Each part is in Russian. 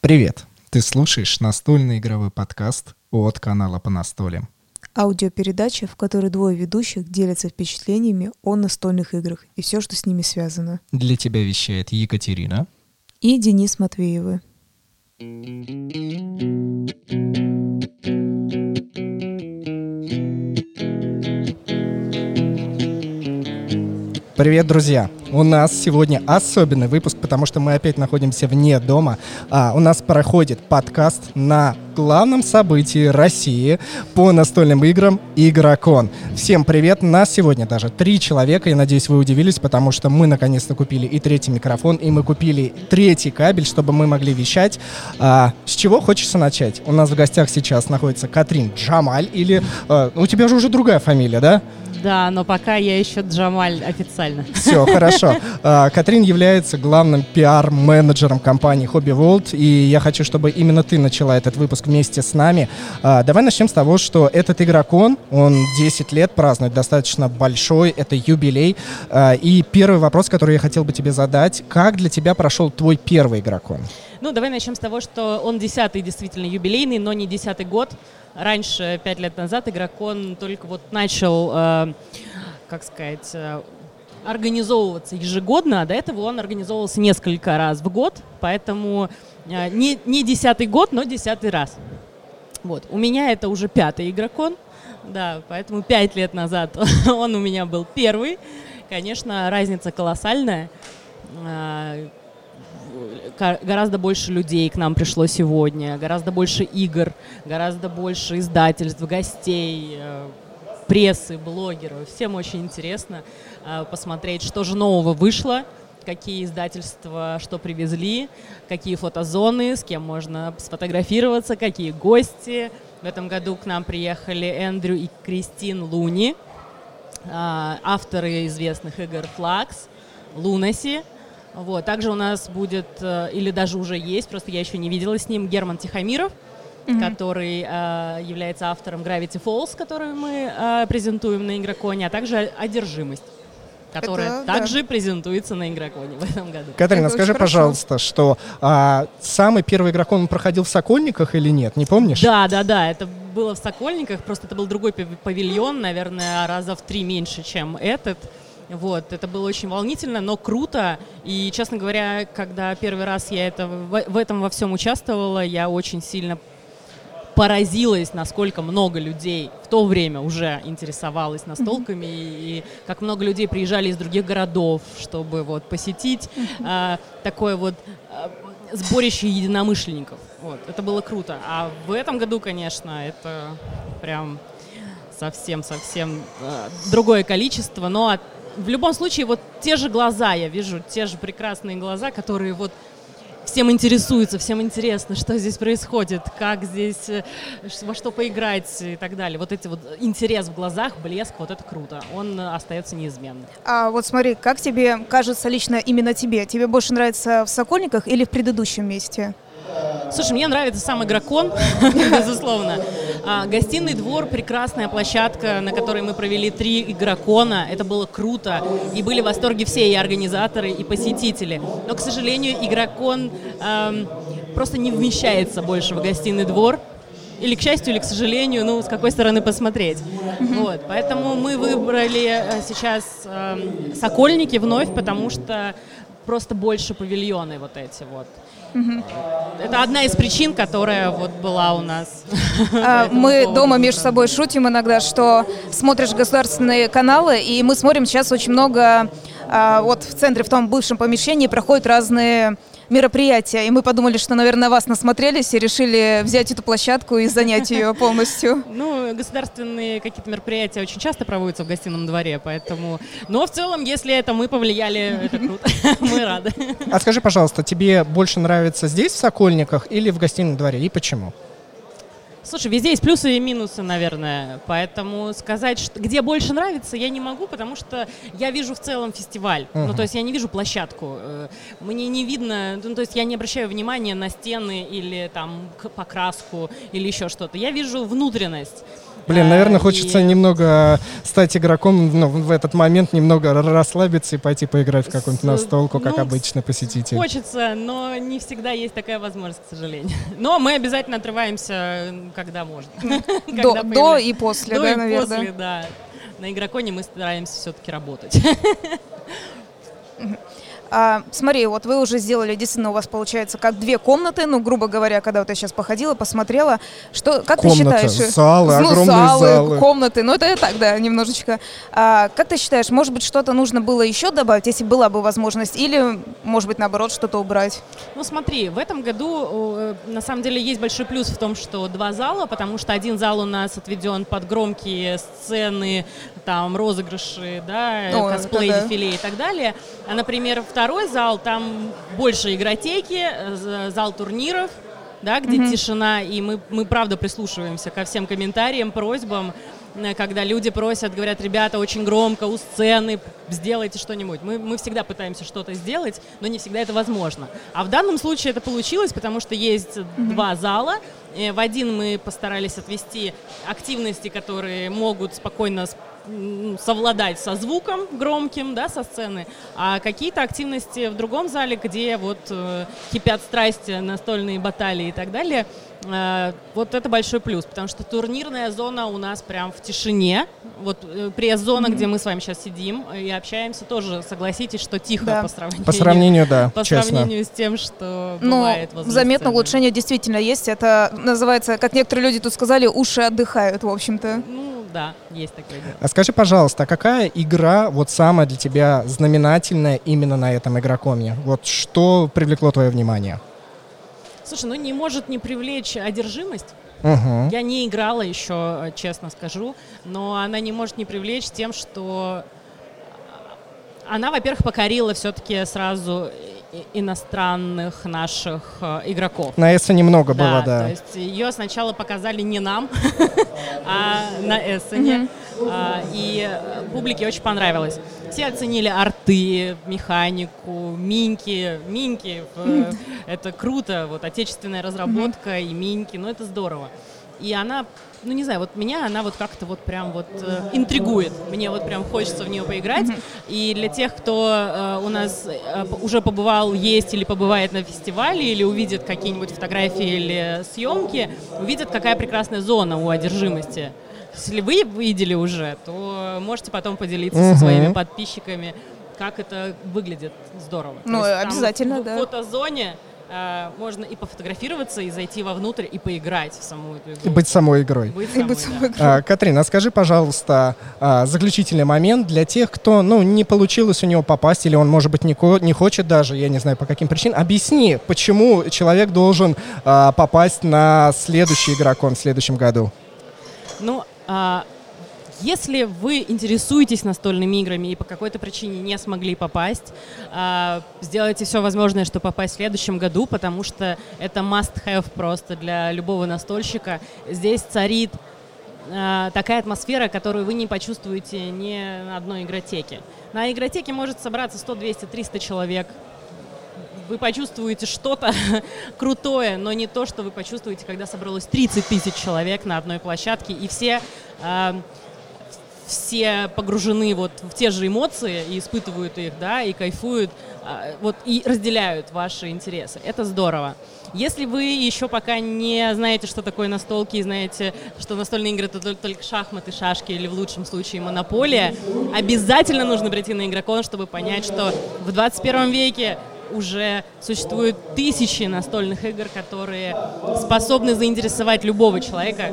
Привет! Ты слушаешь настольный игровой подкаст от канала «По настолям». Аудиопередача, в которой двое ведущих делятся впечатлениями о настольных играх и все, что с ними связано. Для тебя вещает Екатерина и Денис Матвеевы. Привет, друзья! У нас сегодня особенный выпуск, потому что мы опять находимся вне дома. А, у нас проходит подкаст на главном событии России по настольным играм Игрокон. Всем привет! Нас сегодня даже три человека. Я надеюсь, вы удивились, потому что мы наконец-то купили и третий микрофон, и мы купили третий кабель, чтобы мы могли вещать. А, с чего хочется начать? У нас в гостях сейчас находится Катрин Джамаль, или... А, у тебя же уже другая фамилия, да? Да, но пока я еще Джамаль официально. Все, хорошо. А, Катрин является главным пиар-менеджером компании Hobby World, и я хочу, чтобы именно ты начала этот выпуск вместе с нами. А, давай начнем с того, что этот игрокон, он 10 лет празднует, достаточно большой, это юбилей. А, и первый вопрос, который я хотел бы тебе задать, как для тебя прошел твой первый игрокон? Ну, давай начнем с того, что он десятый действительно юбилейный, но не десятый год. Раньше, пять лет назад, игрокон только вот начал, как сказать, организовываться ежегодно, а до этого он организовывался несколько раз в год, поэтому э, не, не десятый год, но десятый раз. Вот. У меня это уже пятый игрокон, да, поэтому пять лет назад он у меня был первый. Конечно, разница колоссальная. Э, гораздо больше людей к нам пришло сегодня, гораздо больше игр, гораздо больше издательств, гостей, э, прессы, блогеров. Всем очень интересно посмотреть, что же нового вышло, какие издательства что привезли, какие фотозоны, с кем можно сфотографироваться, какие гости. В этом году к нам приехали Эндрю и Кристин Луни, э, авторы известных игр «Флакс», «Лунаси», вот. Также у нас будет, э, или даже уже есть, просто я еще не видела с ним, Герман Тихомиров, mm-hmm. который э, является автором Gravity Falls, который мы э, презентуем на Игроконе, а также «Одержимость» которая Это, также да. презентуется на игроконе в этом году. Катерина, Это скажи, пожалуйста, что а, самый первый игрокон проходил в Сокольниках или нет? Не помнишь? Да, да, да. Это было в Сокольниках, просто это был другой павильон, наверное, раза в три меньше, чем этот. Вот, это было очень волнительно, но круто. И, честно говоря, когда первый раз я это, в, в этом во всем участвовала, я очень сильно поразилась, насколько много людей в то время уже интересовалось настолками, mm-hmm. и, и как много людей приезжали из других городов, чтобы вот посетить mm-hmm. а, такое вот а, сборище единомышленников. Вот, это было круто. А в этом году, конечно, это прям совсем-совсем а, другое количество, но в любом случае, вот те же глаза я вижу, те же прекрасные глаза, которые вот всем интересуются, всем интересно, что здесь происходит, как здесь, э, во что поиграть и так далее. Вот эти вот интерес в глазах, блеск, вот это круто. Он остается неизменным. А вот смотри, как тебе кажется лично именно тебе? Тебе больше нравится в Сокольниках или в предыдущем месте? Слушай, мне нравится сам игрокон, безусловно. А, гостиный двор – прекрасная площадка, на которой мы провели три игрокона. Это было круто. И были в восторге все и организаторы, и посетители. Но, к сожалению, игрокон эм, просто не вмещается больше в гостиный двор. Или к счастью, или к сожалению, ну, с какой стороны посмотреть. Вот, поэтому мы выбрали э, сейчас э, Сокольники вновь, потому что просто больше павильоны вот эти вот. Это одна из причин, которая вот была у нас. А, мы дома между собой шутим иногда, что смотришь государственные каналы, и мы смотрим сейчас очень много, а, вот в центре, в том бывшем помещении проходят разные мероприятия, и мы подумали, что, наверное, вас насмотрелись и решили взять эту площадку и занять ее полностью. Ну, государственные какие-то мероприятия очень часто проводятся в гостином дворе, поэтому... Но в целом, если это мы повлияли, это круто, мы рады. А скажи, пожалуйста, тебе больше нравится здесь, в Сокольниках, или в гостином дворе, и почему? Слушай, везде есть плюсы и минусы, наверное. Поэтому сказать, что, где больше нравится, я не могу, потому что я вижу в целом фестиваль. Uh-huh. Ну, то есть я не вижу площадку. Э, мне не видно, ну, то есть я не обращаю внимания на стены или там покраску или еще что-то. Я вижу внутренность. Блин, наверное, и- хочется немного стать игроком, ну, в этот момент немного расслабиться и пойти поиграть в какую-нибудь С- настолку, как ну, обычно посетитель. Хочется, но не всегда есть такая возможность, к сожалению. Но мы обязательно отрываемся, когда можно. Когда До, до и после, До да, и наверное. после, да. На игроконе мы стараемся все-таки работать. А, смотри, вот вы уже сделали, действительно, у вас получается как две комнаты, ну, грубо говоря, когда вот я сейчас походила, посмотрела, что, как Комната, ты считаешь? залы, ну, огромные залы, залы. комнаты, ну, это я так, да, немножечко. А, как ты считаешь, может быть, что-то нужно было еще добавить, если была бы возможность, или, может быть, наоборот, что-то убрать? Ну смотри, в этом году э, на самом деле есть большой плюс в том, что два зала, потому что один зал у нас отведен под громкие сцены, там розыгрыши, да, э, О, косплей, это да. дефиле и так далее. А, например, второй зал, там больше игротеки, э, зал турниров, да, где тишина, и мы, мы правда прислушиваемся ко всем комментариям, просьбам, э, когда люди просят, говорят, ребята, очень громко у сцены, сделайте что-нибудь. Мы, мы всегда пытаемся что-то сделать, но не всегда это возможно. А в данном случае это получилось, потому что есть два зала. Э, В один мы постарались отвести активности, которые могут спокойно совладать со звуком громким, да, со сцены, а какие-то активности в другом зале, где вот э, кипят страсти, настольные баталии и так далее, вот это большой плюс, потому что турнирная зона у нас прям в тишине, вот э, пресс-зона, где мы с вами сейчас сидим э, и общаемся, тоже согласитесь, что тихо Да. по сравнению, По сравнению, да, по честно. сравнению с тем, что Ну, бывает возле заметно улучшение действительно есть. Это называется, как некоторые люди тут сказали, уши отдыхают, в общем-то. Ну, да, есть такое дело. А скажи, пожалуйста, а какая игра вот самая для тебя знаменательная именно на этом игрокоме? Вот что привлекло твое внимание? Слушай, ну не может не привлечь одержимость. Угу. Я не играла еще, э, честно скажу, но она не может не привлечь тем, что она, во-первых, покорила все-таки сразу иностранных наших э, игроков. На Эссе немного было, то да. есть ее сначала показали не нам, а на Эссене. А, И э, публике очень понравилось. Все оценили арты, механику, миньки. Миньки, э, это круто, вот отечественная разработка и миньки, ну это здорово. И она, ну не знаю, вот меня она вот как-то вот прям вот э, интригует. Мне вот прям хочется в нее поиграть. И для тех, кто э, у нас э, уже побывал, есть или побывает на фестивале, или увидит какие-нибудь фотографии или съемки, увидят, какая прекрасная зона у одержимости. Если вы видели уже, то можете потом поделиться Мгм. со своими подписчиками, как это выглядит здорово. Ну, есть там обязательно, в да. фотозоне э, можно и пофотографироваться, и зайти вовнутрь, и поиграть в саму эту игру. И быть самой игрой. Быть И быть самой, да. самой А, Катрин, а скажи, пожалуйста, а, заключительный момент для тех, кто, ну, не получилось у него попасть, или он, может быть, не, ко- не хочет даже, я не знаю, по каким причинам. Объясни, почему человек должен а, попасть на следующий игрокон в следующем году? Ну, если вы интересуетесь настольными играми и по какой-то причине не смогли попасть, а, сделайте все возможное, чтобы попасть в следующем году, потому что это must-have просто для любого настольщика. Здесь царит а, такая атмосфера, которую вы не почувствуете ни на одной игротеке. На игротеке может собраться 100, 200, 300 человек. Вы почувствуете что-то крутое, но не то, что вы почувствуете, когда собралось 30 тысяч человек на одной площадке, и все, а, все погружены вот в те же эмоции и испытывают их, да, и кайфуют, а, вот, и разделяют ваши интересы. Это здорово. Если вы еще пока не знаете, что такое настолки, и знаете, что настольные игры это только шахматы, шашки или в лучшем случае монополия, обязательно нужно прийти на игрокон, чтобы понять, что в 21 веке уже существуют тысячи настольных игр, которые способны заинтересовать любого человека,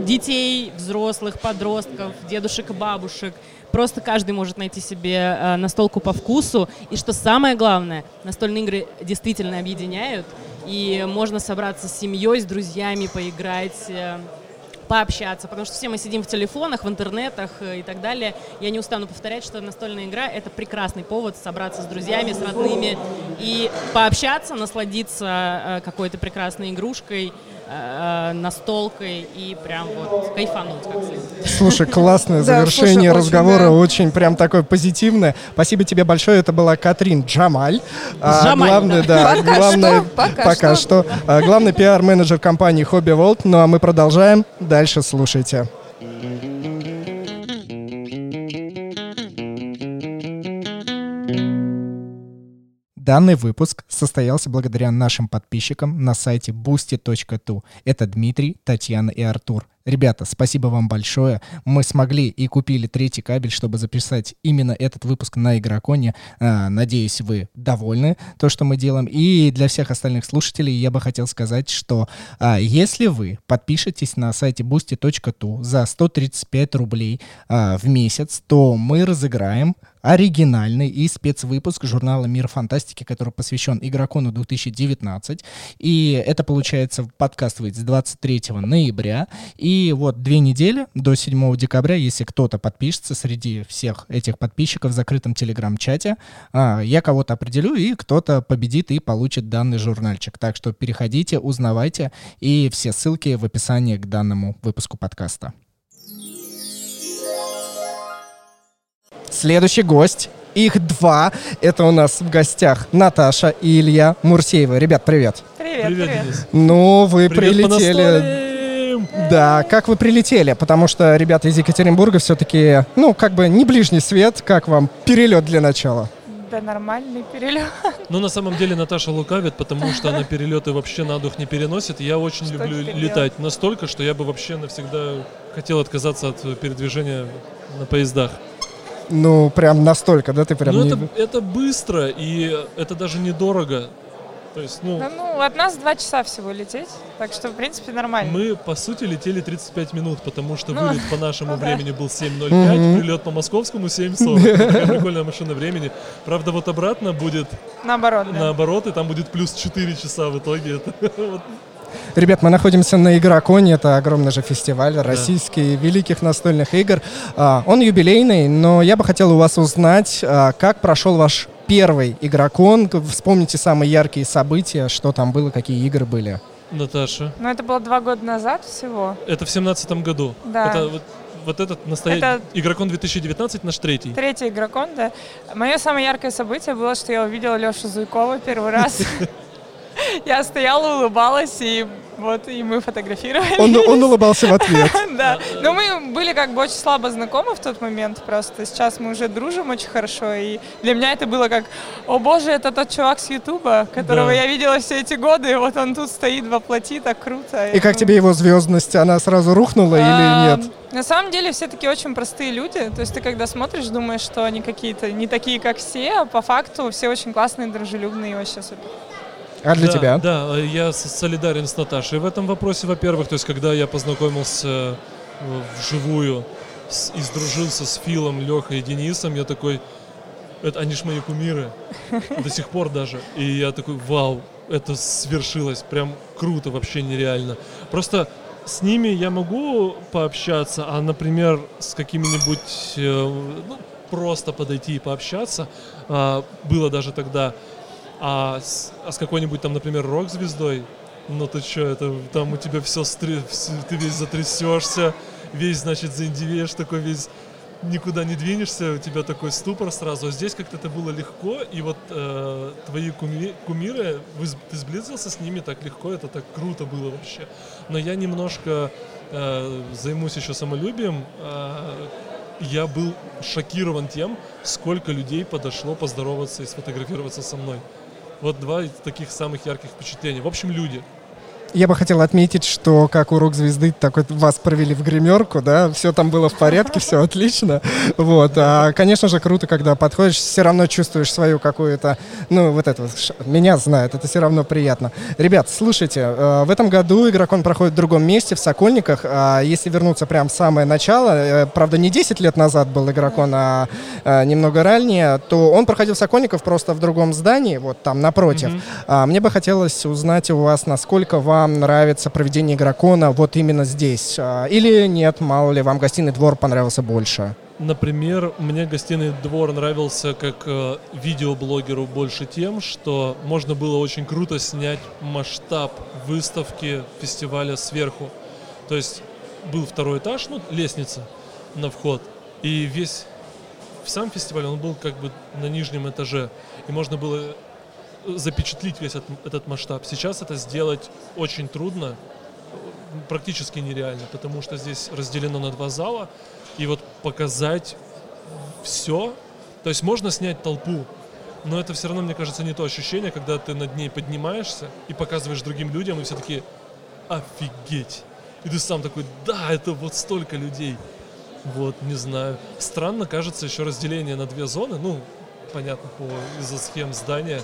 детей, взрослых, подростков, дедушек и бабушек. Просто каждый может найти себе э, настолку по вкусу. И что самое главное, настольные игры действительно объединяют. И можно собраться с семьей, с друзьями, поиграть, э, пообщаться. Потому что все мы сидим в телефонах, в интернетах э, и так далее. Я не устану повторять, что настольная игра — это прекрасный повод собраться с друзьями, с родными и пообщаться, насладиться э, какой-то прекрасной игрушкой, э, настолкой и прям вот кайфануть как следует. Слушай, классное завершение разговора, очень прям такое позитивное. Спасибо тебе большое. Это была Катрин Джамаль. А, Джамаль, главное, да. Пока главное, что, пока пока что. что. А, главный пиар-менеджер компании Hobby World. Ну а мы продолжаем. Дальше слушайте. Данный выпуск состоялся благодаря нашим подписчикам на сайте boosty.tu. Это Дмитрий, Татьяна и Артур. Ребята, спасибо вам большое. Мы смогли и купили третий кабель, чтобы записать именно этот выпуск на Игроконе. А, надеюсь, вы довольны то, что мы делаем. И для всех остальных слушателей я бы хотел сказать, что а, если вы подпишетесь на сайте boosty.tu за 135 рублей а, в месяц, то мы разыграем оригинальный и спецвыпуск журнала «Мир фантастики», который посвящен Игрокону 2019. И это, получается, подкаст выйдет с 23 ноября. И вот две недели до 7 декабря, если кто-то подпишется среди всех этих подписчиков в закрытом телеграм-чате, а, я кого-то определю, и кто-то победит и получит данный журнальчик. Так что переходите, узнавайте, и все ссылки в описании к данному выпуску подкаста. Следующий гость. Их два. Это у нас в гостях Наташа и Илья Мурсеева. Ребят, привет. Привет, привет. привет. Ну, вы привет прилетели. Да, как вы прилетели? Потому что ребята из Екатеринбурга все-таки, ну, как бы не ближний свет. Как вам перелет для начала? Да нормальный перелет. Ну, на самом деле Наташа лукавит, потому что она перелеты вообще на дух не переносит. Я очень что люблю летать настолько, что я бы вообще навсегда хотел отказаться от передвижения на поездах. Ну, прям настолько, да, ты прям Ну, не... это, это быстро, и это даже недорого. То есть, ну... Да, ну, от нас два часа всего лететь, так что, в принципе, нормально. Мы, по сути, летели 35 минут, потому что ну, вылет по нашему ну, времени да. был 7.05, mm-hmm. прилет по московскому 7.40. Такая прикольная машина времени. Правда, вот обратно будет... Наоборот, да. Наоборот, и там будет плюс 4 часа в итоге. Это, Ребят, мы находимся на Игроконе, это огромный же фестиваль да. российский великих настольных игр. А, он юбилейный, но я бы хотел у вас узнать, а, как прошел ваш первый Игрокон. Вспомните самые яркие события, что там было, какие игры были. Наташа. Ну, это было два года назад всего. Это в семнадцатом году. Да. Это вот, вот этот настоящий это... Игрокон 2019, наш третий. Третий Игрокон, да. Мое самое яркое событие было, что я увидела Лешу Зуйкова первый раз. Я стояла, улыбалась, и вот, и мы фотографировали. Он, он улыбался в ответ. Да. Но мы были как бы очень слабо знакомы в тот момент просто. Сейчас мы уже дружим очень хорошо. И для меня это было как, о боже, это тот чувак с Ютуба, которого я видела все эти годы. И вот он тут стоит во плоти, так круто. И как тебе его звездность? Она сразу рухнула или нет? На самом деле все таки очень простые люди. То есть ты когда смотришь, думаешь, что они какие-то не такие, как все, а по факту все очень классные, дружелюбные и вообще супер. А для да, тебя? Да, я солидарен с Наташей в этом вопросе, во-первых. То есть, когда я познакомился э, вживую с, и сдружился с Филом, Лехой и Денисом, я такой, это, они ж мои кумиры, до сих пор даже. И я такой, вау, это свершилось, прям круто, вообще нереально. Просто с ними я могу пообщаться, а, например, с какими-нибудь, э, ну, просто подойти и пообщаться, а, было даже тогда, а с, а с какой-нибудь там, например, рок-звездой, ну ты что, это там у тебя все, стр... ты весь затрясешься, весь, значит, заиндивеешь, такой весь никуда не двинешься, у тебя такой ступор сразу. А здесь как-то это было легко, и вот э, твои куми... кумиры, вы, ты сблизился с ними так легко, это так круто было вообще. Но я немножко э, займусь еще самолюбием. Э, я был шокирован тем, сколько людей подошло поздороваться и сфотографироваться со мной. Вот два таких самых ярких впечатлений. В общем, люди. Я бы хотел отметить, что как урок звезды, так вот вас провели в гримерку, да, все там было в порядке, все отлично. Вот. А, конечно же, круто, когда подходишь, все равно чувствуешь свою какую-то, ну, вот это вот, меня знают, это все равно приятно. Ребят, слушайте, э, в этом году игрокон проходит в другом месте, в Сокольниках. А если вернуться прям в самое начало, э, правда, не 10 лет назад был игрокон, а, а немного ранее, то он проходил в Сокольниках просто в другом здании, вот там напротив. Mm-hmm. Мне бы хотелось узнать у вас, насколько вам вам нравится проведение игрокона вот именно здесь? А, или нет, мало ли, вам гостиный двор понравился больше? Например, мне гостиный двор нравился как э, видеоблогеру больше тем, что можно было очень круто снять масштаб выставки фестиваля сверху. То есть был второй этаж, ну, лестница на вход, и весь сам фестиваль, он был как бы на нижнем этаже, и можно было запечатлить весь этот, этот масштаб. Сейчас это сделать очень трудно, практически нереально, потому что здесь разделено на два зала, и вот показать все, то есть можно снять толпу, но это все равно, мне кажется, не то ощущение, когда ты над ней поднимаешься и показываешь другим людям, и все таки офигеть. И ты сам такой, да, это вот столько людей. Вот, не знаю. Странно кажется еще разделение на две зоны, ну, понятно, по, из-за схем здания.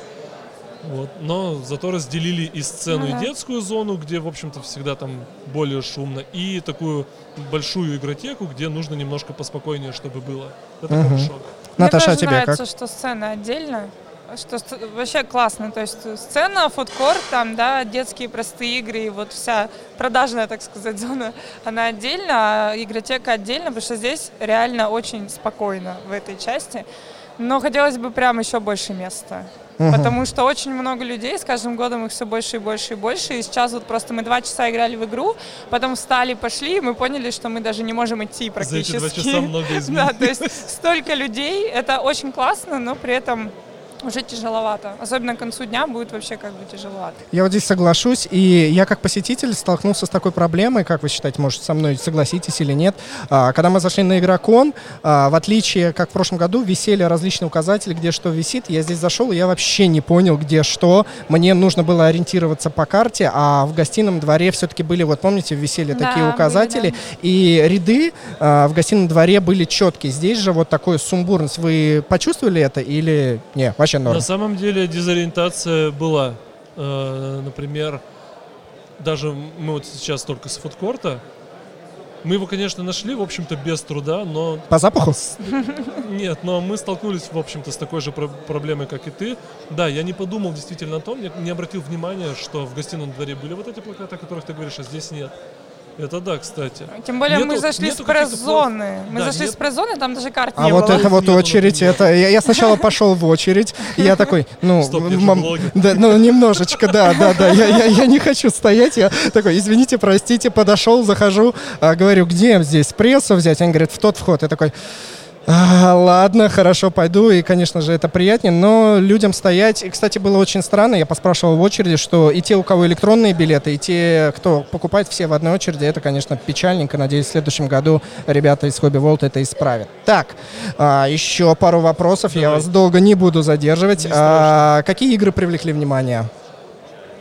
Вот. Но зато разделили и сцену, ага. и детскую зону, где, в общем-то, всегда там более шумно, и такую большую игротеку, где нужно немножко поспокойнее, чтобы было. Это угу. хорошо. Наташа, Мне а тебе нравится, как? что сцена отдельно, что вообще классно. То есть сцена, фудкорт, там, да, детские простые игры, и вот вся продажная, так сказать, зона, она отдельно, а игротека отдельно, потому что здесь реально очень спокойно в этой части. Но хотелось бы прям еще больше места. Угу. Потому что очень много людей, с каждым годом их все больше и больше и больше. И сейчас вот просто мы два часа играли в игру, потом встали, пошли, и мы поняли, что мы даже не можем идти практически. За эти два часа много изменилось. Да, то есть столько людей, это очень классно, но при этом уже тяжеловато. Особенно к концу дня будет вообще как бы тяжеловато. Я вот здесь соглашусь, и я как посетитель столкнулся с такой проблемой, как вы считаете, может, со мной согласитесь или нет. А, когда мы зашли на Игрокон, а, в отличие, как в прошлом году, висели различные указатели, где что висит. Я здесь зашел, и я вообще не понял, где что. Мне нужно было ориентироваться по карте, а в гостином дворе все-таки были, вот помните, висели да, такие указатели, были, да. и ряды а, в гостином дворе были четкие. Здесь же вот такой сумбурность. Вы почувствовали это или нет? Вообще норм. На самом деле дезориентация была. Э, например, даже мы вот сейчас только с фудкорта, мы его, конечно, нашли, в общем-то, без труда, но... По запаху? Нет, но мы столкнулись, в общем-то, с такой же проблемой, как и ты. Да, я не подумал действительно о том, не обратил внимания, что в гостином дворе были вот эти плакаты, о которых ты говоришь, а здесь нет. Это да, кстати. Тем более нету, мы зашли с пресс-зоны. Мы да, зашли нет... с пресс-зоны, там даже карт а не вот было. это вот очередь, это я, я сначала пошел в очередь, и я такой, ну, Стоп, мам, да, ну немножечко, да, да, да, я, я, я не хочу стоять, я такой, извините, простите, подошел, захожу, а, говорю, где здесь прессу взять? Они говорят, в тот вход. Я такой, а, ладно, хорошо, пойду. И, конечно же, это приятнее. Но людям стоять... И, кстати, было очень странно. Я поспрашивал в очереди, что и те, у кого электронные билеты, и те, кто покупает все в одной очереди, это, конечно, печальненько. Надеюсь, в следующем году ребята из Hobby World это исправят. Так, а, еще пару вопросов. Давай. Я вас долго не буду задерживать. А, какие игры привлекли внимание?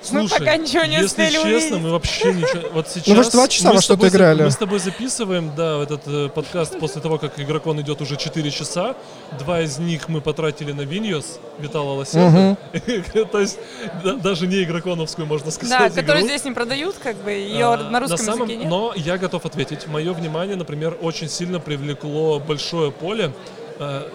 Слушай, мы пока ничего не если успели честно, увидеть. мы вообще ничего... Вот сейчас ну, вы же два часа во что-то играли. Мы с тобой записываем, да, этот э, подкаст после того, как Игрокон идет уже 4 часа. Два из них мы потратили на Виньос, Витала Лосенко. То есть даже не игроконовскую, можно сказать, Да, которую здесь не продают, как бы, ее а, на русском языке нет. Но я готов ответить. Мое внимание, например, очень сильно привлекло большое поле э,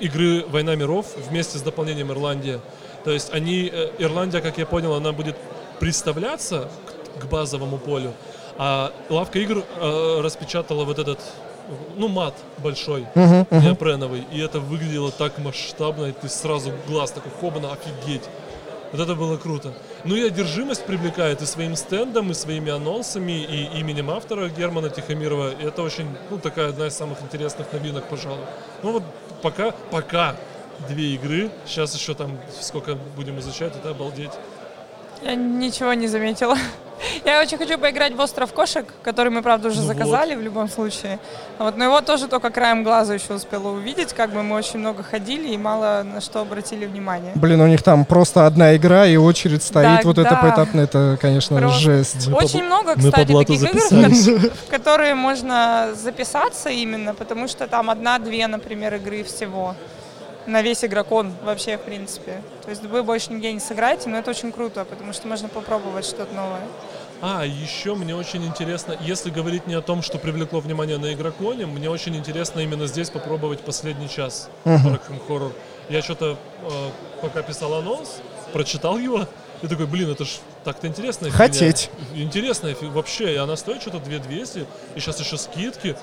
игры «Война миров» вместе с дополнением «Ирландия». То есть они, э, Ирландия, как я понял, она будет представляться к, к базовому полю, а лавка игр э, распечатала вот этот ну, мат большой, uh-huh, uh-huh. неопреновый, и это выглядело так масштабно, и ты сразу глаз такой, хобана, офигеть. Вот это было круто. Ну и одержимость привлекает и своим стендом, и своими анонсами, и именем автора Германа Тихомирова. И это очень, ну, такая одна из самых интересных новинок, пожалуй. Ну вот пока, пока две игры. Сейчас еще там сколько будем изучать, это обалдеть. Я ничего не заметила. Я очень хочу поиграть в «Остров кошек», который мы, правда, уже ну заказали вот. в любом случае. Вот, но его тоже только краем глаза еще успела увидеть. Как бы мы очень много ходили и мало на что обратили внимание. Блин, у них там просто одна игра и очередь стоит. Да, вот да. это поэтапно, это, конечно, просто. жесть. Мы очень по, много, кстати, таких записались. игр, в которые можно записаться именно, потому что там одна-две, например, игры всего на весь игрокон вообще, в принципе. То есть вы больше нигде не сыграете, но это очень круто, потому что можно попробовать что-то новое. А, еще мне очень интересно, если говорить не о том, что привлекло внимание на игроконе, мне очень интересно именно здесь попробовать последний час uh-huh. Horror. Я что-то, э, пока писал анонс, прочитал его, и такой, блин, это ж так-то интересно. Хотеть. Интересно вообще, и она стоит что-то 2200, и сейчас еще скидки.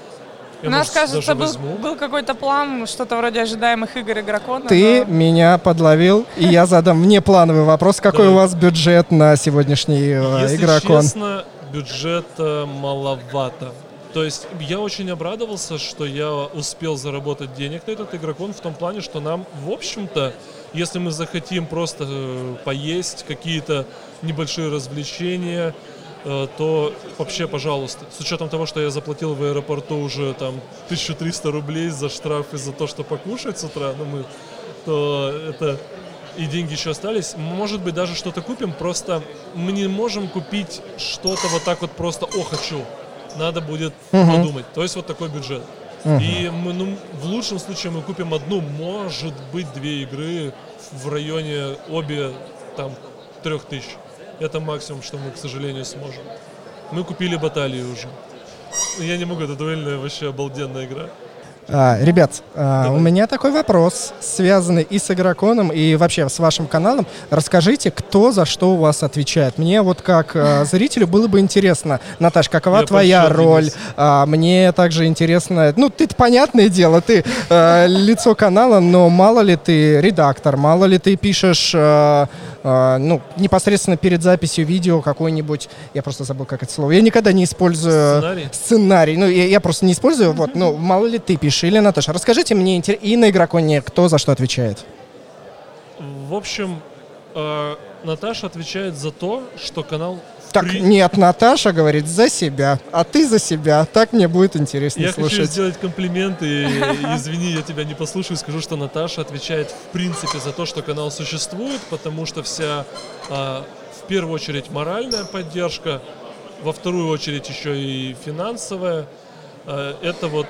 Я, У нас, может, кажется, был, возьму. был какой-то план, что-то вроде ожидаемых игр игрокона. Ты но- меня подловил, и я задам внеплановый вопрос. Какой у вас бюджет на сегодняшний э, Если игрокон? честно, бюджета маловато. То есть я очень обрадовался, что я успел заработать денег на этот игрокон в том плане, что нам, в общем-то, если мы захотим просто э, поесть, какие-то небольшие развлечения, э, то вообще, пожалуйста. С учетом того, что я заплатил в аэропорту уже там 1300 рублей за штраф и за то, что покушать с утра, ну мы, то это и деньги еще остались. Может быть, даже что-то купим, просто мы не можем купить что-то вот так вот просто «о, хочу». Надо будет Мгм. подумать. То есть вот такой бюджет. И мы, ну, в лучшем случае мы купим одну, может быть, две игры в районе обе там трех тысяч. Это максимум, что мы, к сожалению, сможем. Мы купили баталию уже. Я не могу, это дуэльная вообще обалденная игра. А, ребят, а, у меня такой вопрос, связанный и с игроконом, и вообще с вашим каналом. Расскажите, кто за что у вас отвечает. Мне вот как а, зрителю было бы интересно, Наташ, какова Я твоя роль? А, мне также интересно, ну ты понятное дело, ты а, лицо канала, но мало ли ты редактор, мало ли ты пишешь, а, а, ну непосредственно перед записью видео какой-нибудь, я просто забыл, как это слово. Я никогда не использую Сценарий? сценарий. Ну, я, я просто не использую, вот, ну, мало ли ты пишешь, или Наташа. Расскажите мне и на игроконе, кто за что отвечает. В общем, э, Наташа отвечает за то, что канал Так, при- нет, Наташа говорит за себя, а ты за себя. Так мне будет интереснее Я хочу слушать. сделать комплимент и, и извини, я тебя не послушаю, скажу, что Наташа отвечает в принципе за то, что канал существует, потому что вся а, в первую очередь моральная поддержка, во вторую очередь еще и финансовая. а, это вот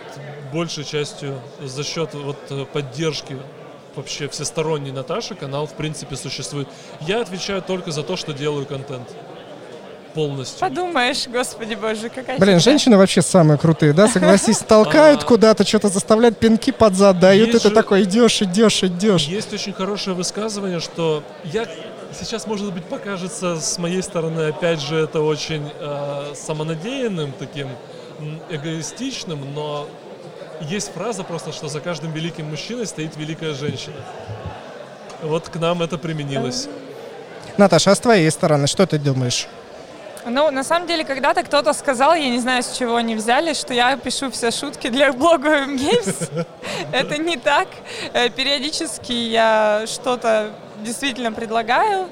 большей частью за счет вот э, поддержки вообще всесторонней Наташи канал в принципе существует. Я отвечаю только за то, что делаю контент полностью. Подумаешь, господи боже, какая Блин, женщины вообще самые крутые, да, согласись, толкают А. куда-то, что-то заставляют, пинки под зад дают, же- такой идешь, идешь, идешь. Есть очень хорошее высказывание, что я сейчас, может быть, покажется с моей стороны, опять же, это очень э, самонадеянным, таким эгоистичным, но есть фраза просто, что за каждым великим мужчиной стоит великая женщина. Вот к нам это применилось. Наташа, а с твоей стороны, что ты думаешь? Ну, на самом деле, когда-то кто-то сказал, я не знаю, с чего они взяли, что я пишу все шутки для блога Games. Это не так. Э, Периодически я что-то действительно предлагаю,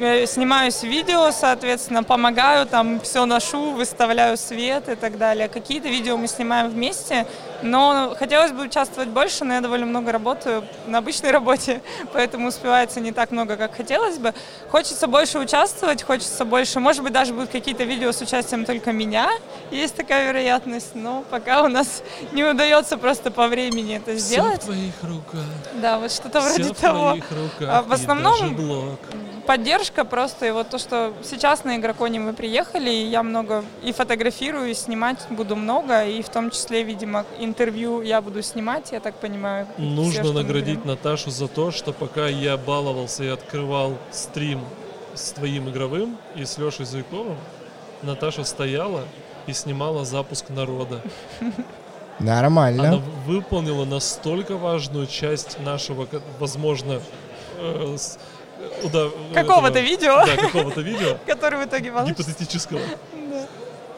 э, снимаюсь видео, соответственно, помогаю, там все ношу, выставляю свет и так далее. Какие-то видео мы снимаем вместе, но хотелось бы участвовать больше, но я довольно много работаю на обычной работе, поэтому успевается не так много, как хотелось бы. Хочется больше участвовать, хочется больше, может быть, даже будут какие-то видео с участием только меня, есть такая вероятность, но пока у нас не удается просто по времени это Все в сделать. твоих руках. Да, вот что-то вроде того. руках. А в основном-. Поддержка просто, и вот то, что сейчас на Игроконе мы приехали, и я много и фотографирую, и снимать буду много, и в том числе, видимо, интервью я буду снимать, я так понимаю. Нужно мы наградить. Наташу за то, что пока я баловался и открывал стрим с твоим игровым и с Лешей Зуйковым, Наташа стояла и снимала запуск народа. Она Нормально. выполнила настолько важную часть нашего, возможно, э, с- э, уда- Какого-то этого- видео, Да, какого-то видео, который в итоге гипотетического.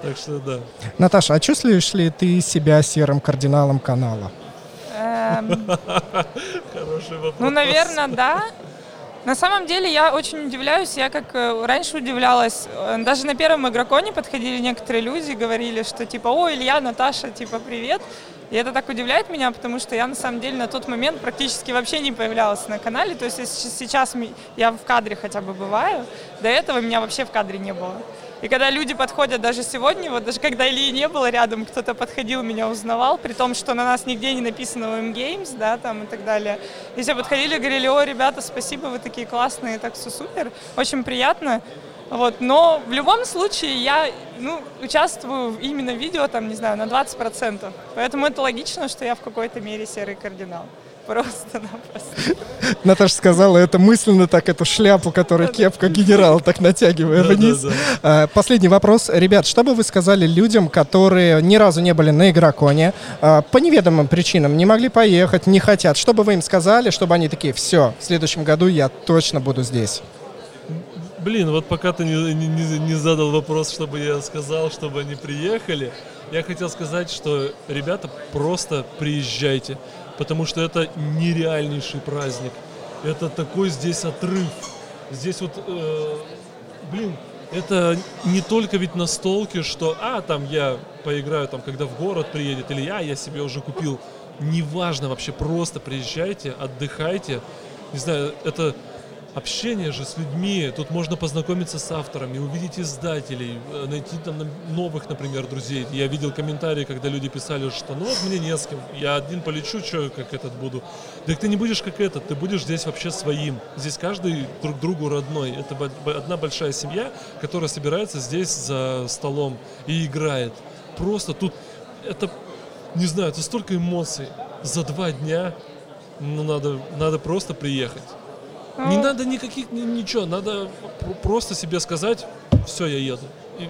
Так что да. Наташа, а чувствуешь ли ты себя серым кардиналом канала? Эм, Хороший вопрос. Ну, наверное, да. На самом деле я очень удивляюсь, я как э, раньше удивлялась, э, даже на первом игроконе подходили некоторые люди, говорили, что типа, о, Илья, Наташа, типа, привет. И это так удивляет меня, потому что я на самом деле на тот момент практически вообще не появлялась на канале. То есть сейчас я в кадре хотя бы бываю, до этого меня вообще в кадре не было. И когда люди подходят даже сегодня, вот даже когда Ильи не было рядом, кто-то подходил, меня узнавал, при том, что на нас нигде не написано OM Games, да, там и так далее. И все подходили говорили, о, ребята, спасибо, вы такие классные, так все супер, очень приятно. Вот, но в любом случае я ну, участвую именно в видео, там, не знаю, на 20%. Поэтому это логично, что я в какой-то мере серый кардинал. Просто-напросто. Наташа сказала это мысленно так, эту шляпу, которую кепка генерал так натягивая вниз. А, Последний вопрос. Ребят, что бы вы сказали людям, которые ни разу не были на игроконе, а, по неведомым причинам не могли поехать, не хотят? Что бы вы им сказали, чтобы они такие, все, в следующем году я точно буду здесь? Блин, вот пока ты не, не- не- не задал вопрос, чтобы я сказал, чтобы они приехали, я хотел сказать, что, ребята, просто приезжайте, потому что это нереальнейший праздник. Это такой здесь отрыв. Здесь вот, э, блин, это не только ведь настолки, что, а, там я поиграю, там, когда в город приедет, или я, я себе уже купил. Неважно вообще, просто приезжайте, отдыхайте. Не знаю, это общение же с людьми. Тут можно познакомиться с авторами, увидеть издателей, э, найти там новых, например, друзей. Я видел комментарии, когда люди писали, что ну вот мне не с кем, я один полечу, что как этот буду. Так ты не будешь как этот, ты будешь здесь вообще своим. Здесь каждый друг другу родной. Это одна большая семья, которая собирается здесь за столом и играет. Просто тут это, не знаю, это столько эмоций. За два дня ну, надо, надо просто приехать. Не надо никаких, ни- ничего, надо пр- просто себе сказать, все, я еду. И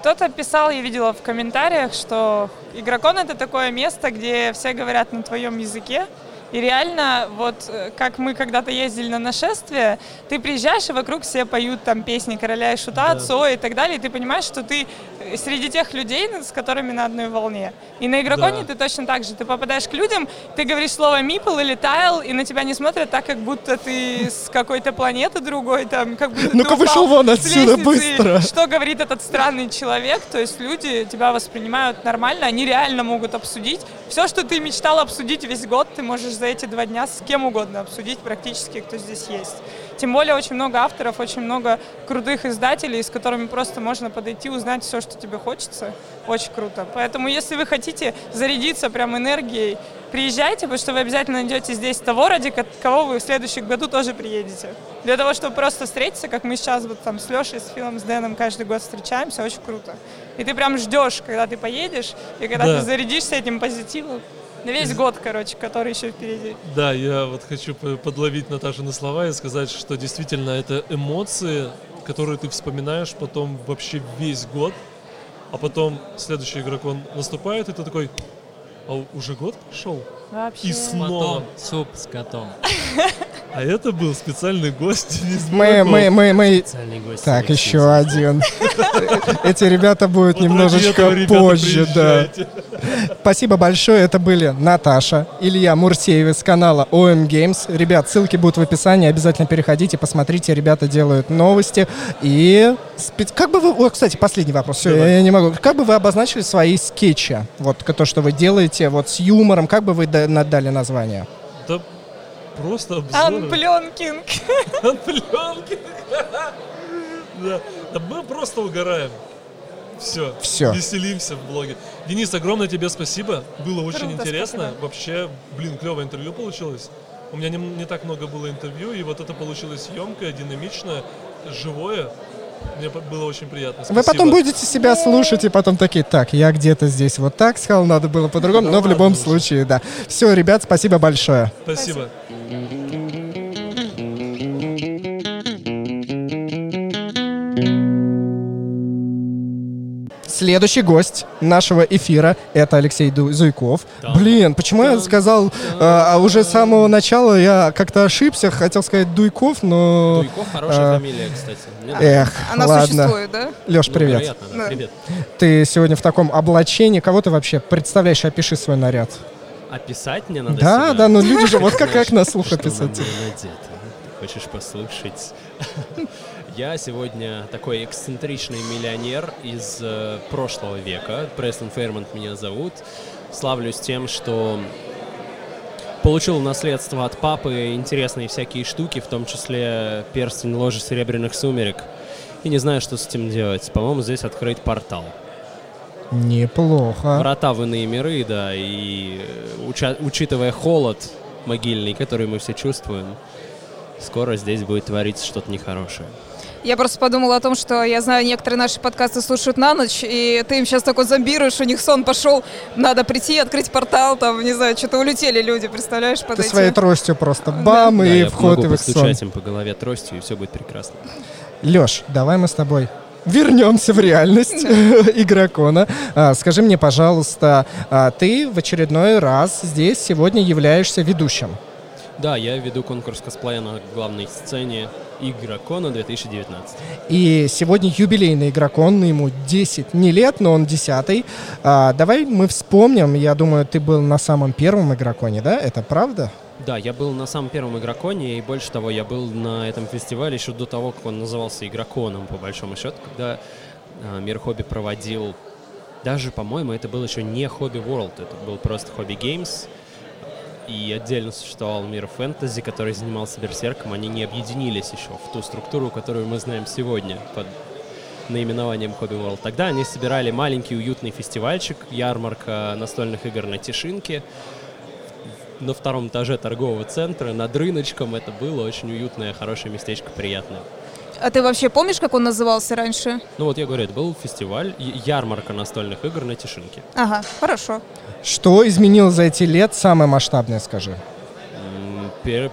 Кто-то писал, я видела в комментариях, что игрокон это такое место, где все говорят на твоем языке. И реально, вот э, как мы когда-то ездили на нашествие, ты приезжаешь, и вокруг все поют там песни короля и шута, Да. Цоя и так далее, и ты понимаешь, что ты э, среди тех людей, с которыми на одной волне. И на игроконе Да. ты точно так же. Ты попадаешь к людям, ты говоришь слово мипл или тайл, и на тебя не смотрят так, как будто ты с какой-то планеты другой, там, как будто Ну-ка, вышел вон отсюда быстро. что говорит этот странный человек, то есть люди тебя воспринимают нормально, они реально могут обсудить. Все, что ты мечтал обсудить весь год, ты можешь за эти два дня с кем угодно обсудить практически, кто здесь есть. Тем более очень много авторов, очень много крутых издателей, с которыми просто можно подойти, узнать все, что тебе хочется. Очень круто. Поэтому, если вы хотите зарядиться прям энергией, приезжайте, потому что вы обязательно найдете здесь того, ради ко- кого вы в следующем году тоже приедете. Для того, чтобы просто встретиться, как мы сейчас вот там с Лешей, с Филом, с Дэном каждый год встречаемся, очень круто. И ты прям ждешь, когда ты поедешь, и когда Да. ты зарядишься этим позитивом. На весь год, короче, который еще впереди. Да, я вот хочу по- подловить Наташины слова и сказать, что действительно это эмоции, которые ты вспоминаешь потом вообще весь год, а потом следующий игрок, он наступает, и ты такой, а уже год прошел? Вообще. И снова. Потом суп с котом. А это был специальный гость Мы, мы, мы, мы... Специальный гость. Так, еще один. Эти ребята будут немножечко позже, да. Спасибо большое. Это были Наташа, Илья Мурсеев с канала OM Games. Ребят, ссылки будут в описании. Обязательно переходите, посмотрите. Ребята делают новости. И как бы вы... О, кстати, последний вопрос. Все, я не могу. Как бы вы обозначили свои скетчи? Вот то, что вы делаете вот с юмором. Как бы вы да- надали название? Да просто обзоры. Анпленкинг. Пленки. Да. Да мы просто угораем. Все. Всё. Веселимся в блоге. Денис, огромное тебе спасибо. Было очень Круто, интересно. спасибо. Вообще, блин, клевое интервью получилось. У меня не, не так много было интервью, и вот это получилось емкое, динамичное, живое. Мне было очень приятно. Вы потом Спасибо. будете себя слушать и потом такие, так, я где-то здесь вот так сказал, надо было по-другому. Но в любом ладно уже. случае, да. Все, ребят, спасибо большое. Спасибо. Следующий гость нашего эфира это Алексей Ду- Зуйков. Да. Блин, почему я сказал э, а уже с самого начала я как-то ошибся, хотел сказать Дуйков, но Дуйков хорошая А, фамилия, кстати. Эх, Она ладно. существует, да? Леш, Ну, привет. вероятно, да. Да. Привет. Ты сегодня в таком облачении. Кого ты вообще представляешь? Опиши свой наряд. Описать мне надо Да, себя? да, ну люди же вот как, как на слух описать. надето? Хочешь послушать? Я сегодня такой эксцентричный миллионер из э, прошлого века. Престон Фермонт меня зовут. Славлюсь тем, что получил наследство от папы интересные всякие штуки, в том числе перстень ложи серебряных сумерек. И не знаю, что с этим делать. По-моему, здесь открыть портал. Неплохо. Врата в иные миры, да, и э, уча- учитывая холод могильный, который мы все чувствуем, скоро здесь будет твориться что-то нехорошее. Я просто подумала о том, что я знаю, некоторые наши подкасты слушают на ночь, и ты им сейчас такой зомбируешь, у них сон пошел, надо прийти, открыть портал, там, не знаю, что-то улетели люди, представляешь, Ты подойти. своей тростью просто бам, Да, и я вход и в их сон. им по голове тростью, и все будет прекрасно. Леш, давай мы с тобой вернемся в реальность игрокона. А, скажи мне, пожалуйста, а, ты в очередной раз здесь сегодня являешься ведущим. Да, я веду конкурс косплея на главной сцене Игрокона 2019. И сегодня юбилейный игрокон, ему 10 не лет, но он 10 А, давай мы вспомним, я думаю, ты был на самом первом игроконе, да? Это правда? Да, я был на самом первом Игроконе, и больше того, я был на этом фестивале еще до того, как он назывался Игроконом, по большому счету, когда а, Мир Хобби проводил... Даже, по-моему, это был еще не Хобби World, это был просто Хобби Games, и отдельно существовал мир фэнтези, который занимался Берсерком, они не объединились еще в ту структуру, которую мы знаем сегодня под наименованием Hobby World. Тогда они собирали маленький уютный фестивальчик, ярмарка настольных игр на Тишинке, на втором этаже торгового центра, над рыночком. Это было очень уютное, хорошее местечко, приятное. А ты вообще помнишь, как он назывался раньше? Ну вот я говорю, это был фестиваль, ярмарка настольных игр на Тишинке. Ага, хорошо. Что изменилось за эти лет, самое масштабное, скажи?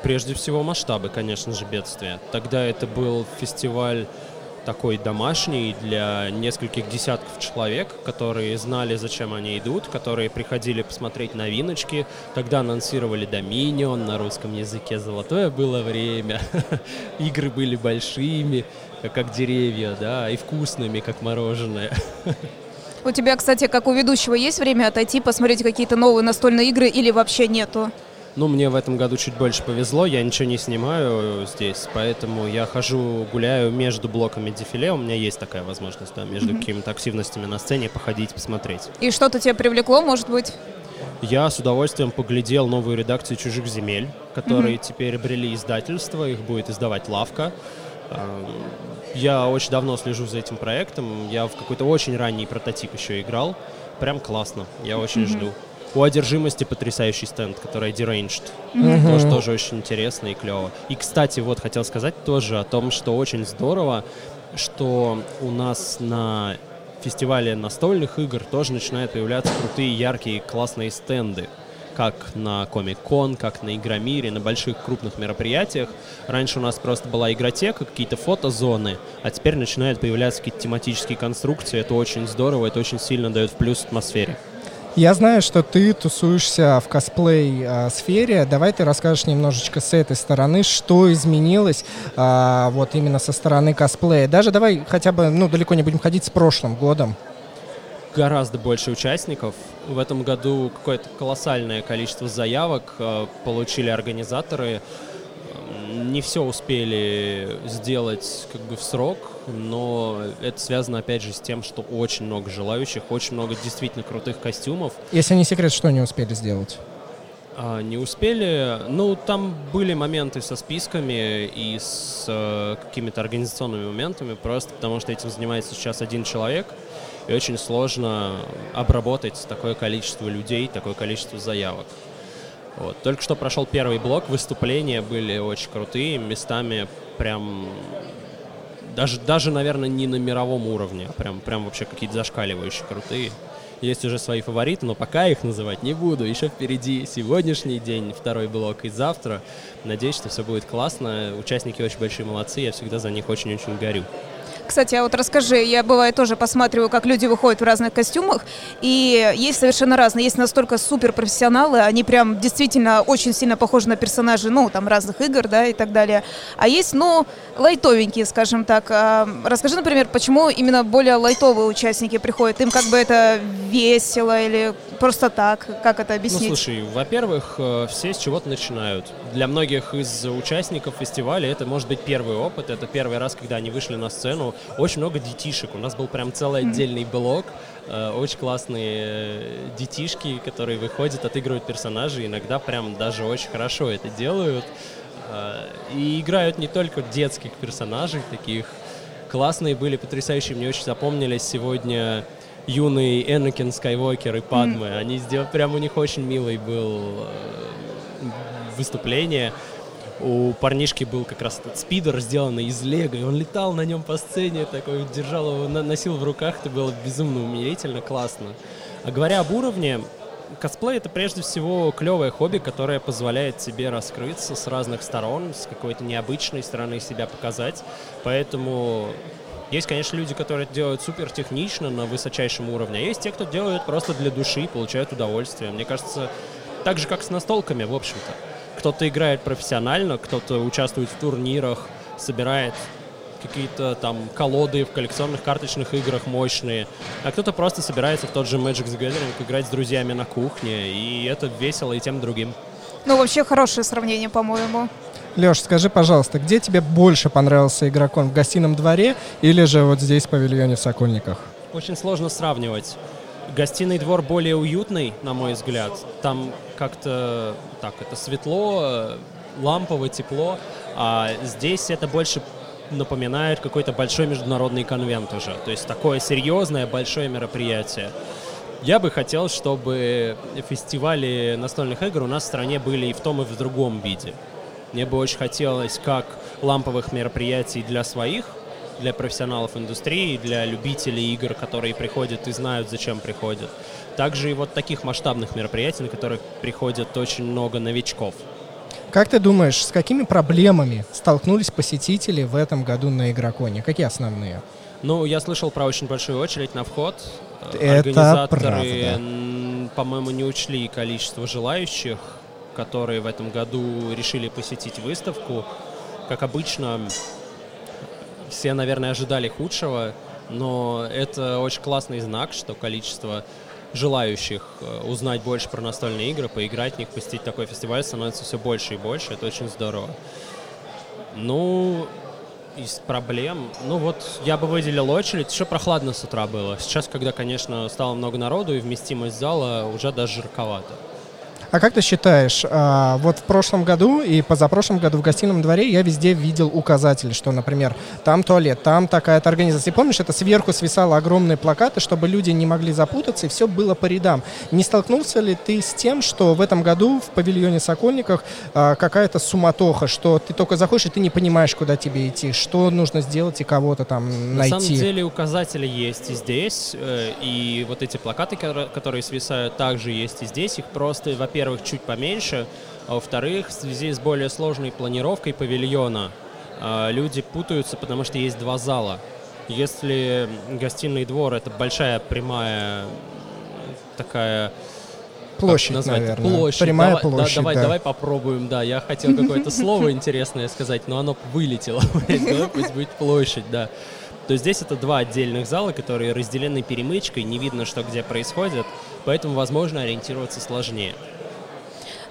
Прежде всего масштабы, конечно же, бедствия. Тогда это был фестиваль такой домашний для нескольких десятков человек, которые знали, зачем они идут, которые приходили посмотреть новиночки. Тогда анонсировали Доминион на русском языке. Золотое было время. Игры были большими, как- деревья, да, и вкусными, как мороженое. У тебя, кстати, как у ведущего, есть время отойти, посмотреть какие-то новые настольные игры или вообще нету? Ну, мне в этом году чуть больше повезло, я ничего не снимаю здесь, поэтому я хожу, гуляю между блоками дефиле, у меня есть такая возможность, да, между какими-то активностями на сцене походить, посмотреть. И что-то тебя привлекло, может быть? Я с удовольствием поглядел новую редакцию «Чужих земель», которые теперь обрели издательство, их будет издавать «Лавка». Эм, Я очень давно слежу за этим проектом, я в какой-то очень ранний прототип еще играл, прям классно, я очень жду. У одержимости потрясающий стенд, который Deranged. Тоже, тоже очень интересно и клево. И, кстати, вот хотел сказать тоже о том, что очень здорово, что у нас на фестивале настольных игр тоже начинают появляться крутые, яркие, классные стенды. Как на Комик-кон, как на Игромире, на больших крупных мероприятиях. Раньше у нас просто была игротека, какие-то фотозоны, а теперь начинают появляться какие-то тематические конструкции. Это очень здорово, это очень сильно дает в плюс атмосфере. Я знаю, что ты тусуешься в косплей-сфере. Давай ты расскажешь немножечко с этой стороны, что изменилось а, вот именно со стороны косплея. Даже давай хотя бы, ну, далеко не будем ходить с прошлым годом. гораздо больше участников. В этом году какое-то колоссальное количество заявок э, получили организаторы. Не все успели сделать как бы в срок, но это связано опять же с тем, что очень много желающих, очень много действительно крутых костюмов. Если не секрет, что не успели сделать? А, не успели. Ну, там были моменты со списками и с э, какими-то организационными моментами, просто потому что этим занимается сейчас один человек, и очень сложно обработать такое количество людей, такое количество заявок. Вот. Только что прошел первый блок, выступления были очень крутые, местами прям даже, даже, наверное, не на мировом уровне, а прям, прям вообще какие-то зашкаливающие крутые. Есть уже свои фавориты, но пока их называть не буду. Еще впереди сегодняшний день, второй блок и завтра. Надеюсь, что все будет классно. Участники очень большие молодцы, я всегда за них очень-очень горю. Кстати, а вот расскажи, я бывает тоже посматриваю, как люди выходят в разных костюмах, и есть совершенно разные. Есть настолько суперпрофессионалы, они прям действительно очень сильно похожи на персонажей, ну, там, разных игр, да, и так далее. А есть, ну, лайтовенькие, скажем так. А, Расскажи, например, почему именно более лайтовые участники приходят? Им как бы это весело или просто так? Как это Ну, объяснить? слушай, во-первых, э, все с чего-то начинают. Для многих из участников фестиваля это может быть первый опыт, это первый раз, когда они вышли на сцену. Очень много детишек. У нас был прям целый отдельный блок. э, Очень классные э, детишки, которые выходят, отыгрывают персонажей. Иногда прям даже очень хорошо это делают. Э, И играют не только детских персонажей, таких классные были, потрясающие. Мне очень запомнились сегодня юный Энакин Скайуокер и Падме. Они сделали, прям у них очень милый был выступление. У парнишки был как раз этот спидер, сделанный из лего, и он летал на нем по сцене, такой держал его, носил в руках, это было безумно умилительно, классно. А говоря об уровне, косплей это прежде всего клевое хобби, которое позволяет тебе раскрыться с разных сторон, с какой-то необычной стороны себя показать. Поэтому есть, конечно, люди, которые это делают супер технично, на высочайшем уровне, а есть те, кто делают просто для души, получают удовольствие. Мне кажется, так же, как с настолками, в общем-то. Кто-то играет профессионально, кто-то участвует в турнирах, собирает какие-то там колоды в коллекционных карточных играх мощные, а кто-то просто собирается в тот же Magic the Gathering играть с друзьями на кухне, и это весело и тем другим. Ну, вообще хорошее сравнение, по-моему. Леш, скажи, пожалуйста, где тебе больше понравился игрокон, в гостином дворе или же вот здесь, в павильоне в Сокольниках? Очень сложно сравнивать. Гостиный двор более уютный, на мой взгляд. Там как-то так, это светло, лампово, тепло. А здесь это больше напоминает какой-то большой международный конвент уже. То есть такое серьезное, большое мероприятие. Я бы хотел, чтобы фестивали настольных игр у нас в стране были и в том, и в другом виде. Мне бы очень хотелось как ламповых мероприятий для своих, для профессионалов индустрии, для любителей игр, которые приходят и знают, зачем приходят. Также и вот таких масштабных мероприятий, на которых приходят очень много новичков. Как ты думаешь, с какими проблемами столкнулись посетители в этом году на Игроконе? Какие основные? Ну, я слышал про очень большую очередь на вход. Это Организаторы, правда. по-моему, не учли количество желающих, которые в этом году решили посетить выставку. Как обычно, все, наверное, ожидали худшего, но это очень классный знак, что количество желающих э, узнать больше про настольные игры, поиграть в них, посетить такой фестиваль становится все больше и больше. Это очень здорово. Ну, из проблем, ну вот я бы выделил очередь, еще прохладно с утра было. Сейчас, когда, конечно, стало много народу и вместимость зала, уже даже жарковато. А как ты считаешь, а, вот в прошлом году и позапрошлом году в гостином дворе я везде видел указатели, что, например, там туалет, там такая-то организация. И помнишь, это сверху свисало огромные плакаты, чтобы люди не могли запутаться, и все было по рядам. Не столкнулся ли ты с тем, что в этом году в павильоне Сокольниках а, какая-то суматоха, что ты только заходишь, и ты не понимаешь, куда тебе идти, что нужно сделать и кого-то там На найти? самом деле указатели есть и здесь, э, и вот эти плакаты, ко- которые свисают, также есть и здесь. Их просто, во-первых, чуть поменьше, а во-вторых, в связи с более сложной планировкой павильона э, люди путаются, потому что есть два зала. Если гостиный двор — это большая прямая такая Площадь, назвать? наверное. Площадь. Прямая давай, да, площадь, давай, да. давай попробуем, да. Я хотел какое-то слово интересное сказать, но оно вылетело. Пусть будет площадь, да. То здесь это два отдельных зала, которые разделены перемычкой, не видно, что где происходит, поэтому, возможно, ориентироваться сложнее.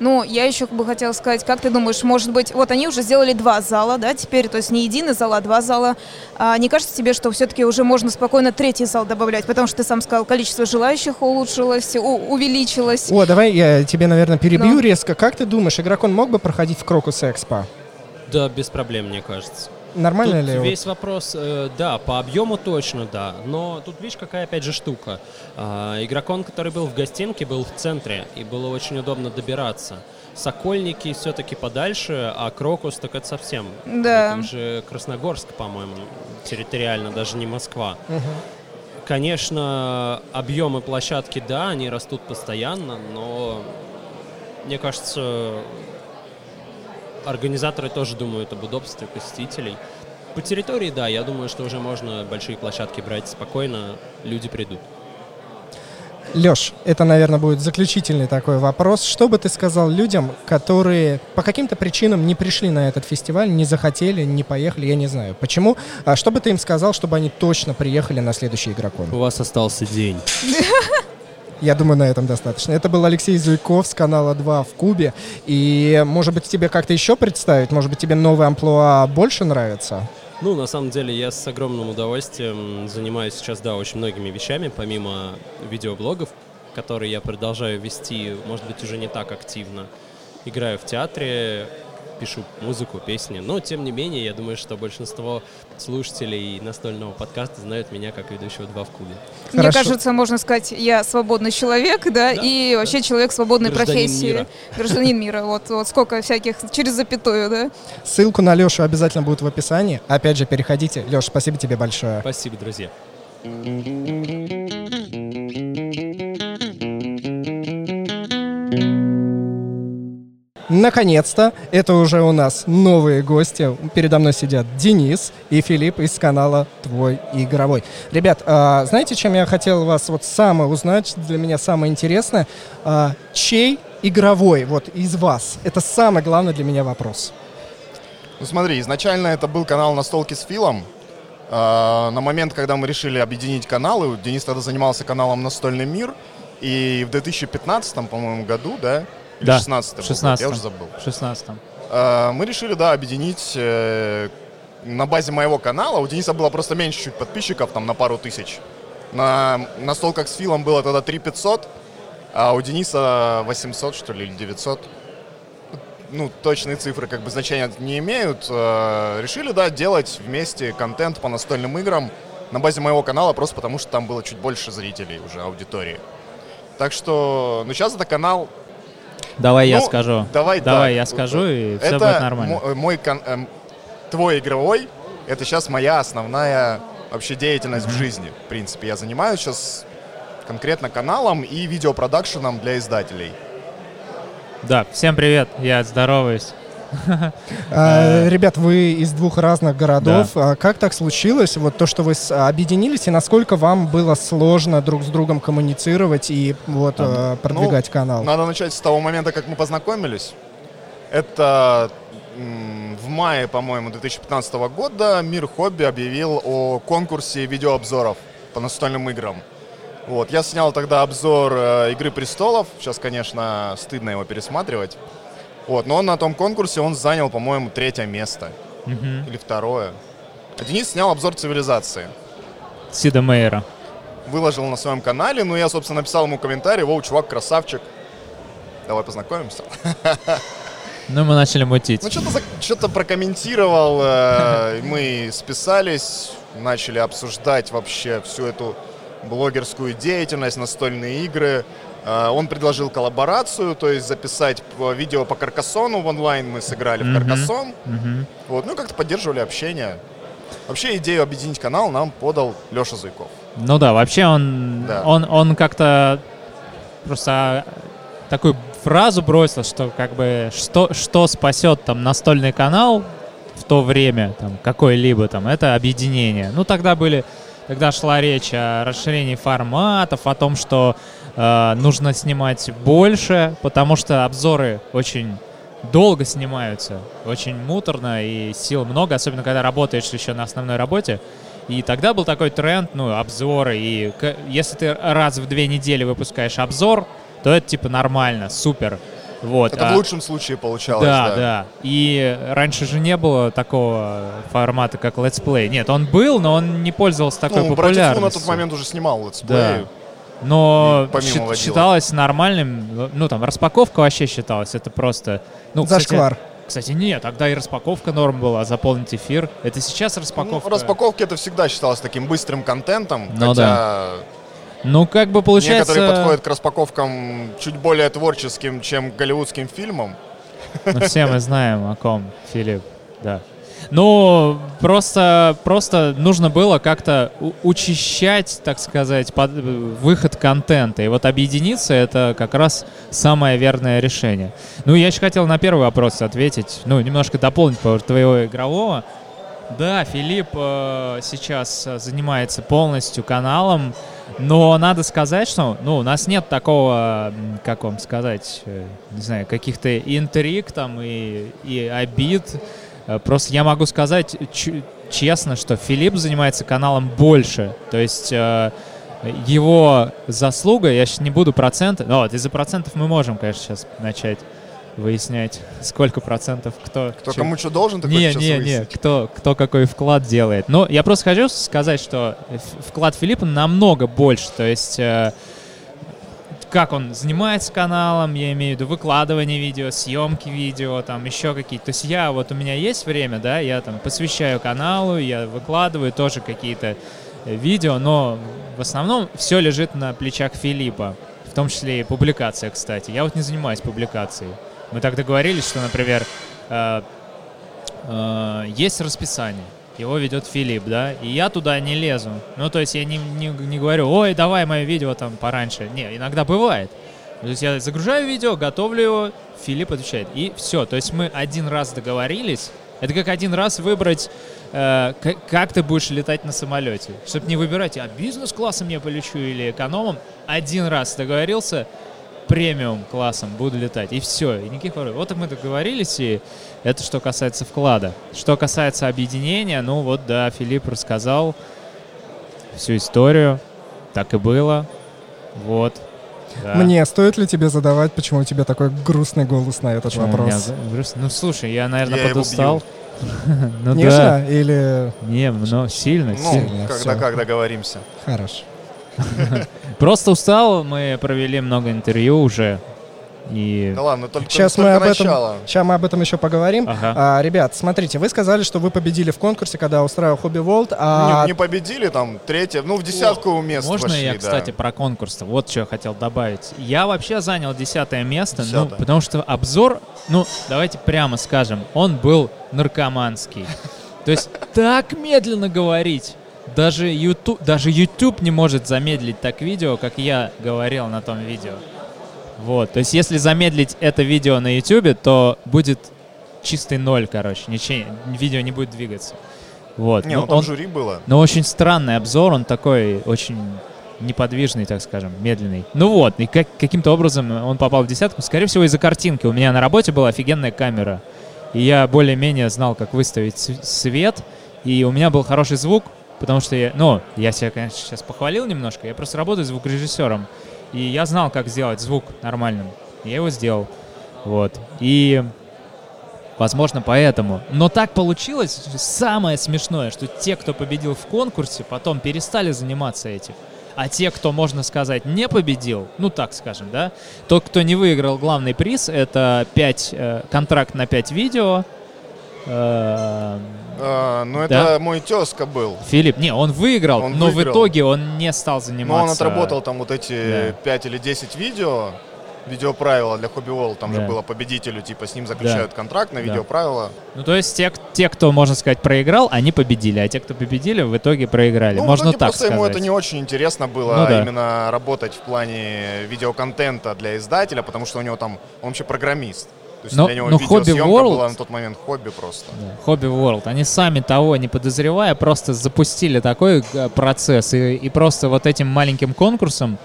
Ну, я еще бы хотела сказать, как ты думаешь, может быть, вот они уже сделали два зала, да, теперь, то есть не единый зал, а два зала. А не кажется тебе, что все-таки уже можно спокойно третий зал добавлять, потому что ты сам сказал, количество желающих улучшилось, у- увеличилось. О, давай я тебе, наверное, перебью Ну. резко. Как ты думаешь, игрокон мог бы проходить в Крокус Экспо? Да, без проблем, мне кажется. Нормально Тут ли? вот? весь вопрос, э, да, по объему точно, да. Но тут видишь, какая опять же штука. А, игрокон, который был в гостинке, был в центре, и было очень удобно добираться. Сокольники все-таки подальше, а Крокус так это совсем. Да. Это уже Красногорск, по-моему, территориально, даже не Москва. Мгм. Конечно, объемы площадки, да, они растут постоянно, но мне кажется, организаторы тоже думают об удобстве посетителей. По территории, да, я думаю, что уже можно большие площадки брать спокойно, люди придут. Леш, это, наверное, будет заключительный такой вопрос. Что бы ты сказал людям, которые по каким-то причинам не пришли на этот фестиваль, не захотели, не поехали, я не знаю. Почему? А что бы ты им сказал, чтобы они точно приехали на следующий игрокон? У вас остался день. Я думаю, на этом достаточно. Это был Алексей Зуйков с канала 2 в Кубе. И, может быть, тебе как-то еще представить? Может быть, тебе новый амплуа больше нравится? Ну, на самом деле, я с огромным удовольствием занимаюсь сейчас, да, очень многими вещами, помимо видеоблогов, которые я продолжаю вести, может быть, уже не так активно. Играю в театре, пишу музыку, песни. Но, тем не менее, я думаю, что большинство слушателей настольного подкаста знают меня как ведущего «Два в клубе». Мне Хорошо. кажется, можно сказать, я свободный человек, да, да и вообще человек свободной Гражданин профессии. Мира. Гражданин мира. Вот, вот сколько всяких через запятую, да. Ссылку на Лешу обязательно будет в описании. Опять же, переходите. Леш, спасибо тебе большое. Спасибо, друзья. Наконец-то, это уже у нас новые гости. Передо мной сидят Денис и Филипп из канала «Твой игровой». Ребят, а, знаете, чем я хотел вас вот самое узнать? Для меня самое интересное. А, чей игровой вот из вас? Это самый главный для меня вопрос. Ну смотри, изначально это был канал «Настолки с Филом». А, на момент, когда мы решили объединить каналы, Денис тогда занимался каналом «Настольный мир», и в 2015, по-моему, году, да, или да, 16 16 я уже забыл. В 16 а, Мы решили, да, объединить э, на базе моего канала. У Дениса было просто меньше чуть подписчиков, там на пару тысяч. На, на столках с Филом было тогда 3 500, а у Дениса 800, что ли, или 900. Ну, точные цифры как бы значения не имеют. Э, решили, да, делать вместе контент по настольным играм на базе моего канала, просто потому что там было чуть больше зрителей уже, аудитории. Так что, ну, сейчас это канал Давай ну, я скажу. Давай, давай да. я скажу, и это все будет нормально. Мой, мой э, твой игровой, это сейчас моя основная вообще деятельность mm-hmm. в жизни. В принципе, я занимаюсь сейчас конкретно каналом и видеопродакшеном для издателей. Да, всем привет, я здороваюсь. А, ребят, вы из двух разных городов. А как так случилось? Вот то, что вы объединились, и насколько вам было сложно друг с другом коммуницировать и вот продвигать ну, канал? Надо начать с того момента, как мы познакомились. Это в мае, по-моему, 2015 года Мир Хобби объявил о конкурсе видеообзоров по настольным играм. Вот, я снял тогда обзор э, Игры престолов. Сейчас, конечно, стыдно его пересматривать. Вот, но он на том конкурсе он занял, по-моему, третье место. Угу. Или второе. А Денис снял обзор цивилизации. Сида Мейера. Выложил на своем канале, ну я, собственно, написал ему комментарий, воу, чувак, красавчик. Давай познакомимся. Ну, мы начали мутить. Ну, что-то, что-то прокомментировал, э, мы списались, начали обсуждать вообще всю эту блогерскую деятельность, настольные игры. Э, он предложил коллаборацию, то есть записать видео по Каркасону в онлайн мы сыграли mm-hmm. в Каркасон. Mm-hmm. Вот, ну как-то поддерживали общение. Вообще идею объединить канал нам подал Леша Зуйков. Ну да, вообще он, да. он, он как-то просто такую фразу бросил, что как бы что, что спасет там настольный канал в то время, там, какой-либо там, это объединение. Ну тогда были, тогда шла речь о расширении форматов, о том, что Э, нужно снимать больше, потому что обзоры очень долго снимаются, очень муторно и сил много, особенно когда работаешь еще на основной работе. И тогда был такой тренд, ну, обзоры. И если ты раз в две недели выпускаешь обзор, то это типа нормально, супер. Вот. Это а, в лучшем случае получалось. Да, да, да. И раньше же не было такого формата, как let's play. Нет, он был, но он не пользовался такой ну, популярностью. на тот момент уже снимал let's play. Да но счит, считалось нормальным, ну там распаковка вообще считалась, это просто... Ну, Зашквар. Кстати, кстати, нет, тогда и распаковка норм была, заполнить эфир. Это сейчас распаковка... Ну, распаковки это всегда считалось таким быстрым контентом, ну, хотя... Да. Ну, как бы получается... Некоторые подходят к распаковкам чуть более творческим, чем к голливудским фильмам. Ну, все мы знаем, о ком Филипп, да. Ну, просто, просто нужно было как-то учащать, так сказать, под, выход контента. И вот объединиться — это как раз самое верное решение. Ну, я еще хотел на первый вопрос ответить, ну, немножко дополнить по твоего игрового. Да, Филипп э, сейчас занимается полностью каналом, но надо сказать, что ну, у нас нет такого, как вам сказать, э, не знаю, каких-то интриг там и, и обид. Э, просто я могу сказать честно, что Филипп занимается каналом больше. То есть э, его заслуга, я сейчас не буду проценты, но вот из-за процентов мы можем, конечно, сейчас начать выяснять, сколько процентов кто... Кто чем... кому что должен, такой Не, не, не, кто, кто какой вклад делает. Но я просто хочу сказать, что вклад Филиппа намного больше. То есть э, как он занимается каналом, я имею в виду выкладывание видео, съемки видео, там еще какие-то. То есть я, вот у меня есть время, да, я там посвящаю каналу, я выкладываю тоже какие-то э, видео, но в основном все лежит на плечах Филиппа, в том числе и публикация, кстати. Я вот не занимаюсь публикацией. Мы так договорились, что, например, э, э, есть расписание, его ведет Филипп, да, и я туда не лезу. Ну, то есть я не, не, не говорю, ой, давай мое видео там пораньше. Не, иногда бывает. То есть я загружаю видео, готовлю его, Филипп отвечает. И все. То есть мы один раз договорились. Это как один раз выбрать, э, как, ты будешь летать на самолете. Чтобы не выбирать, а бизнес-классом я полечу или экономом. Один раз договорился, премиум классом буду летать. И все, и никаких вопросов. Вот мы договорились, и это что касается вклада. Что касается объединения, ну вот, да, Филипп рассказал всю историю. Так и было. Вот. Да. Мне стоит ли тебе задавать, почему у тебя такой грустный голос на этот Почему вопрос? меня? Ну, слушай, я, наверное, Я подустал. Ну Нежно да. или... Не, но сильно, Ну, сильно. когда всё. как договоримся. Хорошо. Просто устал, мы провели много интервью уже. И... Да ладно, только, Сейчас только мы об этом, начало. сейчас мы об этом еще поговорим. Ага. А, ребят, смотрите, вы сказали, что вы победили в конкурсе, когда устраивал Хобби Волт, а Не, не победили, там, третье, ну, в десятку мест Можно вошли, я, да. кстати, про конкурс? Вот что я хотел добавить. Я вообще занял десятое место, ну, потому что обзор, ну, давайте прямо скажем, он был наркоманский. То есть так медленно говорить. Даже YouTube, даже YouTube не может замедлить так видео, как я говорил на том видео. Вот, то есть если замедлить это видео на YouTube, то будет чистый ноль, короче, ничего, видео не будет двигаться. Вот. Не, ну, ну там он- жюри было. но очень странный обзор, он такой очень неподвижный, так скажем, медленный. Ну вот, и как, каким-то образом он попал в десятку. Скорее всего, из-за картинки. У меня на работе была офигенная камера. И я более-менее знал, как выставить св- свет. И у меня был хороший звук, потому что я, ну, я себя, конечно, сейчас похвалил немножко. Я просто работаю звукорежиссером. И я знал, как сделать звук нормальным. Я его сделал. Вот. И Возможно, поэтому. Но так получилось, самое смешное, что те, кто победил в конкурсе, потом перестали заниматься этим. А те, кто, можно сказать, не победил, ну так скажем, да, тот, кто не выиграл главный приз, это 5, контракт на 5 видео. Э, А, ну, это Да. мой тезка был. Филипп, не, он выиграл, Он но выиграл. в итоге он не стал Но заниматься. он отработал там вот эти Да. 5 или 10 видео, видеоправила для Hobby World, там Да. же было победителю, типа с ним заключают контракт на Да. видеоправила. Ну, то есть те, те, кто, можно сказать, проиграл, они победили, а те, кто победили, в итоге проиграли. Ну, можно так просто сказать. ему это не очень интересно было Ну да. именно работать в плане видеоконтента для издателя, потому что у него там, он вообще программист. Есть Но- для него но видеосъемка World- была на тот момент хобби просто. Хобби World. Они сами того не подозревая, просто запустили такой э, процесс и, и просто вот этим маленьким конкурсом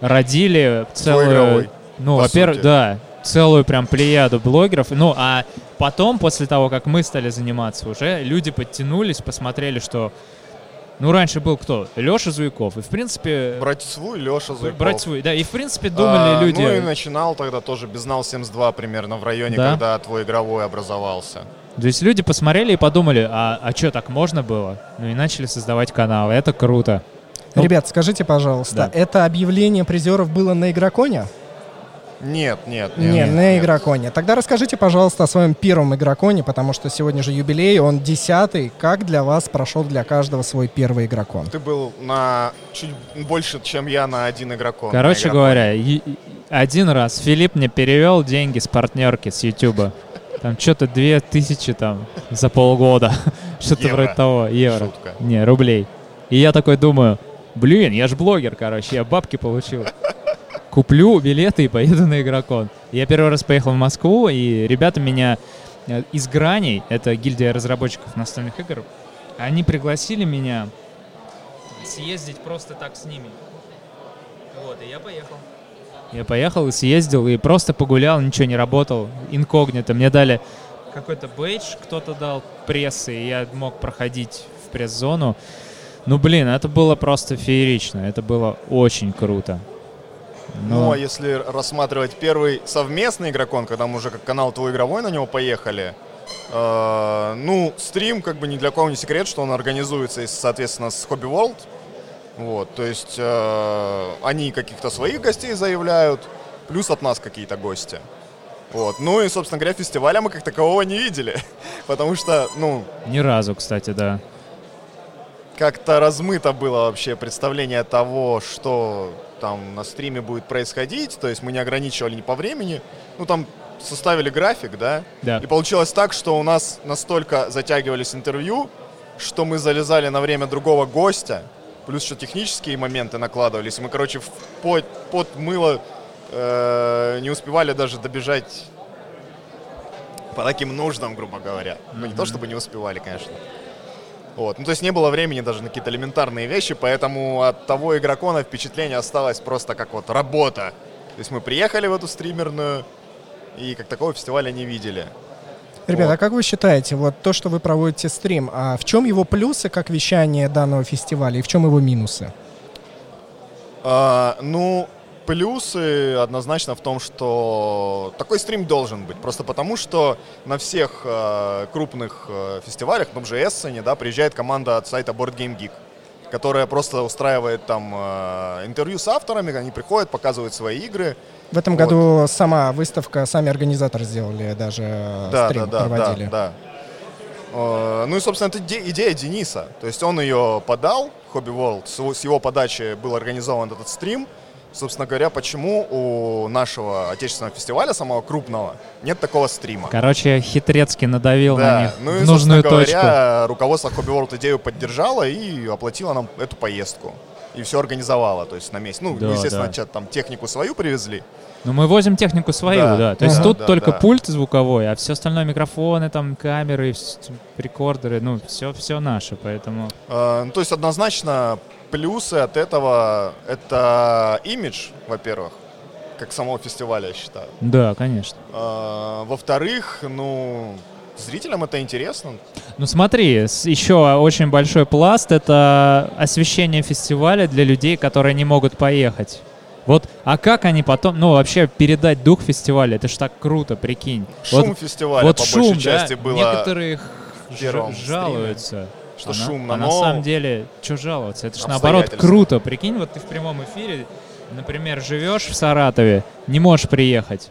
родили целую... игровой, ну, во-первых, да, целую прям плеяду блогеров. Ну, а потом, после того, как мы стали заниматься уже, люди подтянулись, посмотрели, что... Ну, раньше был кто? Леша Зуйков. И, в принципе... Братья Сву и Леша Зуйков. Брать свой, да, и в принципе думали А, люди. Ну и начинал тогда тоже Безнал 72 примерно в районе, Да? когда твой игровой образовался. То есть люди посмотрели и подумали, а, а что, так можно было? Ну и начали создавать каналы. Это круто. Ну, Ребят, скажите, пожалуйста, Да. это объявление призеров было на Игроконе? Нет, нет, Не, нет. на нет. Игроконе. Тогда расскажите, пожалуйста, о своем первом Игроконе, потому что сегодня же юбилей, он десятый. Как для вас прошел для каждого свой первый Игрокон? Ты был на чуть больше, чем я на один игрокон. Короче говоря, один раз Филипп мне перевел деньги с партнерки с Ютуба. Там что-то две тысячи там за полгода. Что-то вроде того. Евро. Шутка. Не, рублей. И я такой думаю, блин, я же блогер, короче, я бабки получил. Куплю билеты и поеду на игрокон. Я первый раз поехал в Москву, и ребята меня э, из Граней, это гильдия разработчиков настольных игр, они пригласили меня съездить просто так с ними. Вот, и я поехал. Я поехал и съездил, и просто погулял, ничего не работал, инкогнито. Мне дали какой-то бейдж, кто-то дал прессы, и я мог проходить в пресс-зону. Ну, блин, это было просто феерично, это было очень круто. Ну, Но- а если рассматривать первый совместный игрокон, когда мы уже как канал твой игровой на него поехали, э, ну, стрим, как бы ни для кого не секрет, что он организуется, соответственно, с Hobby World. Вот, то есть э, они каких-то своих гостей заявляют, плюс от нас какие-то гости. Вот. Ну и, собственно говоря, фестиваля мы как такового не видели, потому что, ну, Ни разу, кстати, да. как-то размыто было вообще представление того, что там на стриме будет происходить, то есть мы не ограничивали ни по времени, ну там составили график, да, Да. и получилось так, что у нас настолько затягивались интервью, что мы залезали на время другого гостя, плюс еще технические моменты накладывались, мы, короче, в под, под мыло э, не успевали даже добежать по таким нуждам, грубо говоря. Ну, не то чтобы не успевали, конечно. Вот. Ну, то есть не было времени даже на какие-то элементарные вещи, поэтому от того игрокона впечатление осталось просто как вот работа. То есть мы приехали в эту стримерную и как такого фестиваля не видели. Ребята, Вот. а как вы считаете, вот то, что вы проводите стрим, а в чем его плюсы как вещание данного фестиваля и в чем его минусы? А, ну, плюсы однозначно в том, что такой стрим должен быть. Просто потому, что на всех э, крупных э, фестивалях, в том же Эссене, да, приезжает команда от сайта Board Game Geek, которая просто устраивает там э, интервью с авторами, они приходят, показывают свои игры. В этом Вот. году сама выставка, сами организаторы сделали, даже э, Да, стрим да, да, проводили. да, да. Э, Ну и, собственно, это иде- идея Дениса. То есть он ее подал, Hobby World, с его подачи был организован этот стрим. Собственно говоря, почему у нашего отечественного фестиваля, самого крупного, нет такого стрима? Короче, хитрецки надавил на Да, них ну и, нужную точку. говоря, руководство Hobby World идею поддержало и оплатило нам эту поездку. И все организовало, то есть на месте. Ну, Да, естественно, да. там технику свою привезли. Ну, мы возим технику свою, да. Да. То есть Ага. тут Да, только да. пульт звуковой, а все остальное микрофоны, там камеры, рекордеры, ну, все, все наше, поэтому. Э, ну, то есть однозначно плюсы от этого это имидж, во-первых, как самого фестиваля, я считаю. Да, конечно. Э, во-вторых, ну, зрителям это интересно. Ну смотри, еще очень большой пласт — это освещение фестиваля для людей, которые не могут поехать. Вот, а как они потом, ну вообще передать дух фестиваля, это ж так круто, прикинь. Шум вот, фестиваля вот по шум, большей да, части было, некоторые х- в первом ж- жалуются. Что а на- шумно, а на но самом деле, что жаловаться? Это же наоборот круто. Прикинь, вот ты в прямом эфире, например, живешь в Саратове, не можешь приехать.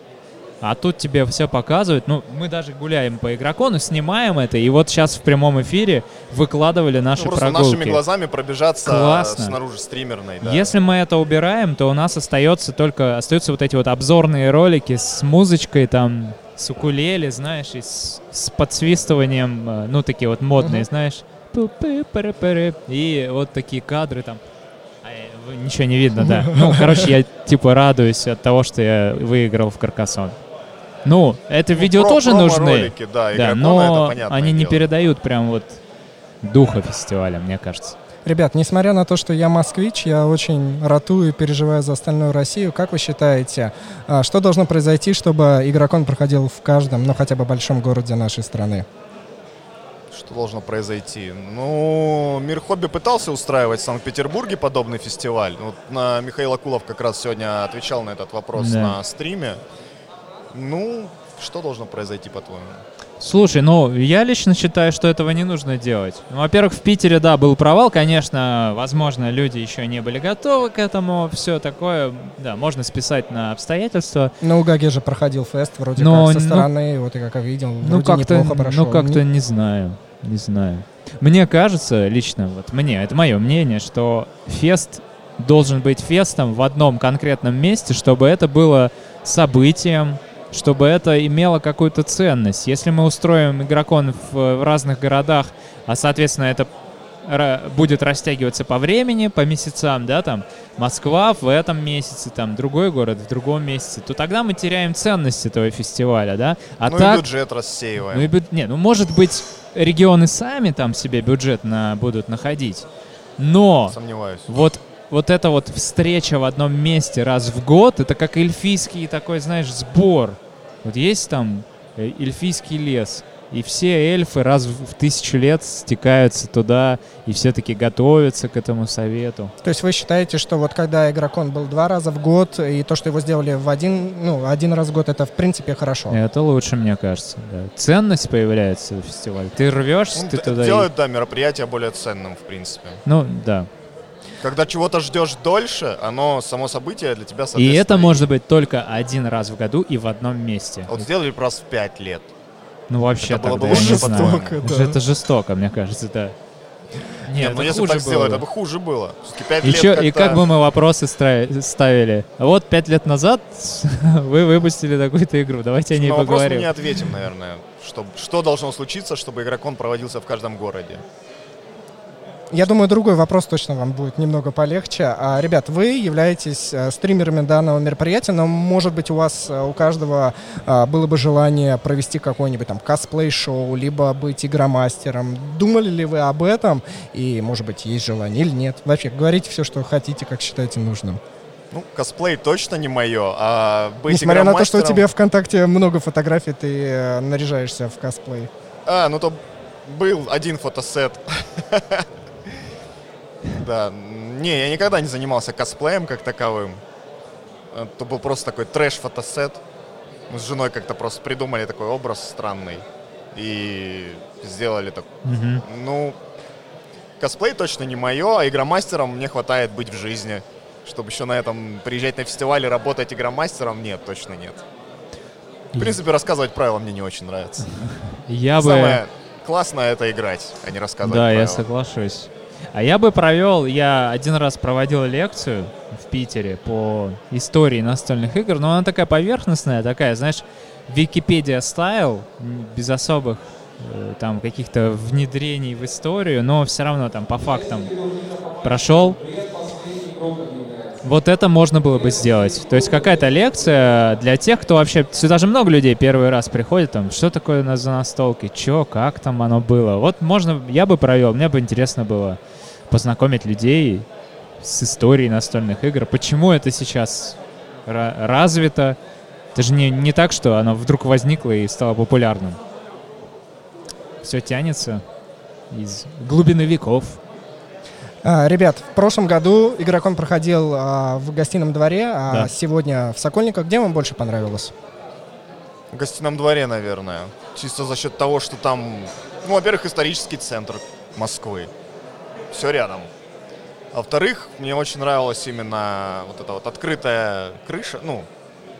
А тут тебе все показывают. Ну, мы даже гуляем по игрокону, снимаем это, и вот сейчас в прямом эфире выкладывали наши ну, просто прогулки. нашими глазами пробежаться Классно. снаружи стримерной. Да. Если мы это убираем, то у нас остается только остаются вот эти вот обзорные ролики с музычкой там, с укулеле, знаешь, и с, с подсвистыванием, э, ну такие вот модные, знаешь, пу-пы-пыры-пыры. И вот такие кадры там. А, э, Ничего не видно, да. Ну, короче, я типа радуюсь от того, что я выиграл в Каркасон. Ну, это Ну, видео про- тоже нужны. промо-ролики, да, Да, но они не дело. передают прям вот духа фестиваля, мне кажется. Ребят, несмотря на то, что я москвич, я очень ратую и переживаю за остальную Россию. Как вы считаете, а, что должно произойти, чтобы игрокон проходил в каждом, ну хотя бы большом городе нашей страны? Что должно произойти? Ну, Мир Хобби пытался устраивать в Санкт-Петербурге подобный фестиваль. Вот на Михаил Акулов как раз сегодня отвечал на этот вопрос Да. на стриме. Ну, что должно произойти, по-твоему? Слушай, ну, я лично считаю, что этого не нужно делать. Ну, во-первых, в Питере, да, был провал, конечно, возможно, люди еще не были готовы к этому, все такое, да, можно списать на обстоятельства. На Угаге же проходил фест, вроде Но, как со ну- стороны, вот я как видел, Ну, как-то, неплохо прошел. ну, как-то не знаю, не знаю. Мне кажется, лично, вот мне, это мое мнение, что фест должен быть фестом в одном конкретном месте, чтобы это было событием, чтобы это имело какую-то ценность. Если мы устроим игрокон в, в разных городах, а, соответственно, это будет растягиваться по времени, по месяцам, да, там, Москва в этом месяце, там, другой город в другом месяце, то тогда мы теряем ценность этого фестиваля, да. А ну так, и бюджет рассеиваем. ну, и бю- не, ну может быть регионы сами там себе бюджет на, будут находить, но Сомневаюсь. вот вот эта вот встреча в одном месте раз в год, это как эльфийский такой, знаешь, сбор. Вот есть там э, эльфийский лес, и все эльфы раз в тысячу лет стекаются туда, и все таки готовятся к этому совету. То есть вы считаете, что вот когда игрокон был два раза в год, и то, что его сделали в один, ну, один раз в год, это в принципе хорошо? Это лучше, мне кажется. да. Ценность появляется в фестивале. Ты рвешься, Ну, ты д- туда... и- делают, да, мероприятие более ценным, в принципе. Ну, да. Когда чего-то ждешь дольше, оно само событие для тебя И соответственно, это может быть только один раз в году и в одном месте. Вот сделали раз в пять лет. Ну вообще это было тогда бы я не знаю. жестоко, Уже да. это жестоко, мне кажется, да. Нет, ну если бы так сделали, это бы хуже было. Все-таки пять И, лет чё- и как бы мы вопросы стра- ставили? А Вот пять лет назад вы выпустили такую-то игру, давайте о ней На вопрос мы поговорим. не ответим, наверное. Что, что должно случиться, чтобы игрокон проводился в каждом городе? Я думаю, другой вопрос точно вам будет немного полегче. А, ребят, вы являетесь э, стримерами данного мероприятия, но, может быть, у вас, э, у каждого а, было бы желание провести какое-нибудь там косплей-шоу, либо быть игромастером. Думали ли вы об этом? И, может быть, есть желание или нет? Вообще, говорите все, что хотите, как считаете нужным. Ну, косплей точно не мое, а быть Несмотря на то, что у тебя ВКонтакте много фотографий, ты э, наряжаешься в косплей. А, ну то был один фотосет. Да, не, я никогда не занимался косплеем как таковым. Это был просто такой трэш-фотосет. Мы с женой как-то просто придумали такой образ странный и сделали так. Мгм. Ну, косплей точно не мое, а игромастером мне хватает быть в жизни. Чтобы еще на этом приезжать на фестиваль и работать игромастером, нет, точно нет. В принципе, рассказывать правила мне не очень нравится. Я бы... Самое классное это играть, а не рассказывать Да, я правила. соглашусь. А я бы провел, я один раз проводил лекцию в Питере по истории настольных игр, но она такая поверхностная, такая, знаешь, Википедия стайл, без особых э, там каких-то внедрений в историю, но все равно там по фактам прошел. Вот это можно было бы сделать. То есть какая-то лекция для тех, кто вообще... Сюда же много людей первый раз приходит, там, что такое у нас за настолки, чё, как там оно было. Вот можно, я бы провел, мне бы интересно было познакомить людей с историей настольных игр. Почему это сейчас ра- развито? Это же не, не так, что оно вдруг возникло и стало популярным. Все тянется из глубины веков. А, ребят, в прошлом году игрокон проходил а, в гостином дворе, а Да. сегодня в Сокольниках. Где вам больше понравилось? В гостином дворе, наверное. Чисто за счет того, что там, ну, во-первых, исторический центр Москвы. Все рядом. А во-вторых, мне очень нравилась именно вот эта вот открытая крыша. Ну,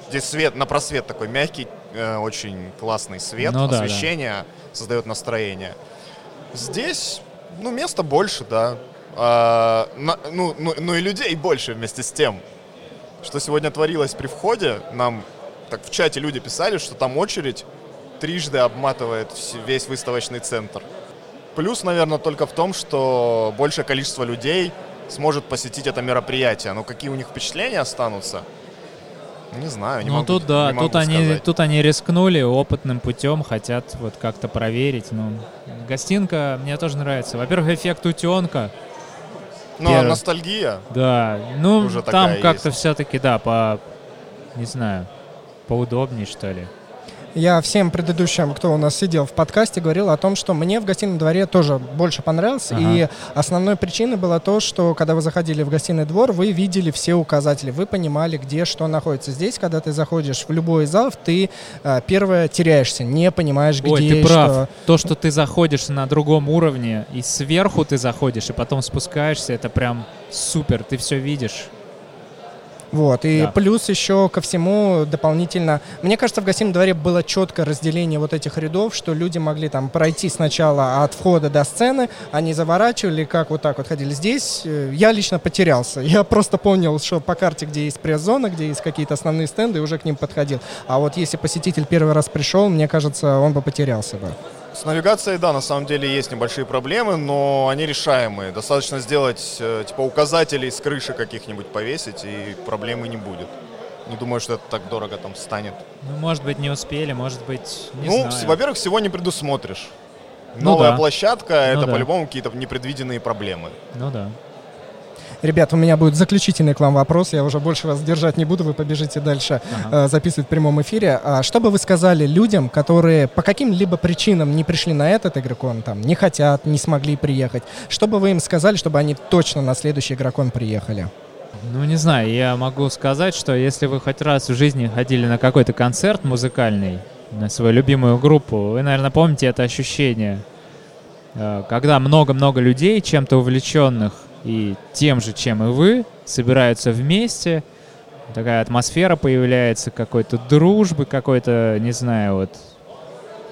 здесь свет, на просвет такой мягкий, э, очень классный свет, Ну да, да. освещение создает настроение. Здесь, ну, места больше, да. А, ну, ну, ну и людей больше вместе с тем. Что сегодня творилось при входе, нам так в чате люди писали, что там очередь трижды обматывает весь выставочный центр. Плюс, наверное, только в том, что большее количество людей сможет посетить это мероприятие. Но какие у них впечатления останутся, не знаю. Не ну могу- тут да, тут они, сказать. тут они рискнули опытным путем, хотят вот как-то проверить. Ну, гостинка мне тоже нравится. Во-первых, эффект утенка. Ну, а первый. ностальгия. Да, ну Уже там как-то все-таки, да, по, не знаю, поудобнее, что ли. Я всем предыдущим, кто у нас сидел в подкасте, говорил о том, что мне в гостином дворе тоже больше понравился. Ага. И основной причиной было то, что когда вы заходили в гостиный двор, вы видели все указатели, вы понимали, где что находится. Здесь, когда ты заходишь в любой залов, ты а, первое теряешься, не понимаешь, где Ой, ты прав. что. То, что ты заходишь на другом уровне, и сверху ты заходишь, и потом спускаешься, это прям супер, ты все видишь. Вот, и Да. плюс еще ко всему дополнительно, мне кажется, в гостином дворе было четкое разделение вот этих рядов, что люди могли там пройти сначала от входа до сцены, они заворачивали, как вот так вот ходили. Здесь э, я лично потерялся. Я просто понял, что по карте, где есть пресс-зона, где есть какие-то основные стенды, и уже к ним подходил. А вот если посетитель первый раз пришел, мне кажется, он бы потерялся бы. С навигацией, да, на самом деле есть небольшие проблемы, но они решаемые. Достаточно сделать, э, типа, указателей с крыши каких-нибудь повесить, и проблемы не будет. Не думаю, что это так дорого там станет. Ну, может быть, не успели, может быть, не ну, знаю. во-первых, всего не предусмотришь. Ну Новая да. площадка Ну это да. по-любому какие-то непредвиденные проблемы. Ну да. Ребят, у меня будет заключительный к вам вопрос. Я уже больше вас держать не буду, вы побежите дальше Ага. э, записывать в прямом эфире. А что бы вы сказали людям, которые по каким-либо причинам не пришли на этот игрокон, там, не хотят, не смогли приехать? Что бы вы им сказали, чтобы они точно на следующий игрокон приехали? Ну, не знаю, я могу сказать, что если вы хоть раз в жизни ходили на какой-то концерт музыкальный, на свою любимую группу, вы, наверное, помните это ощущение, э, когда много-много людей, чем-то увлеченных, и тем же, чем и вы, собираются вместе, такая атмосфера появляется какой-то дружбы, какой-то, не знаю, вот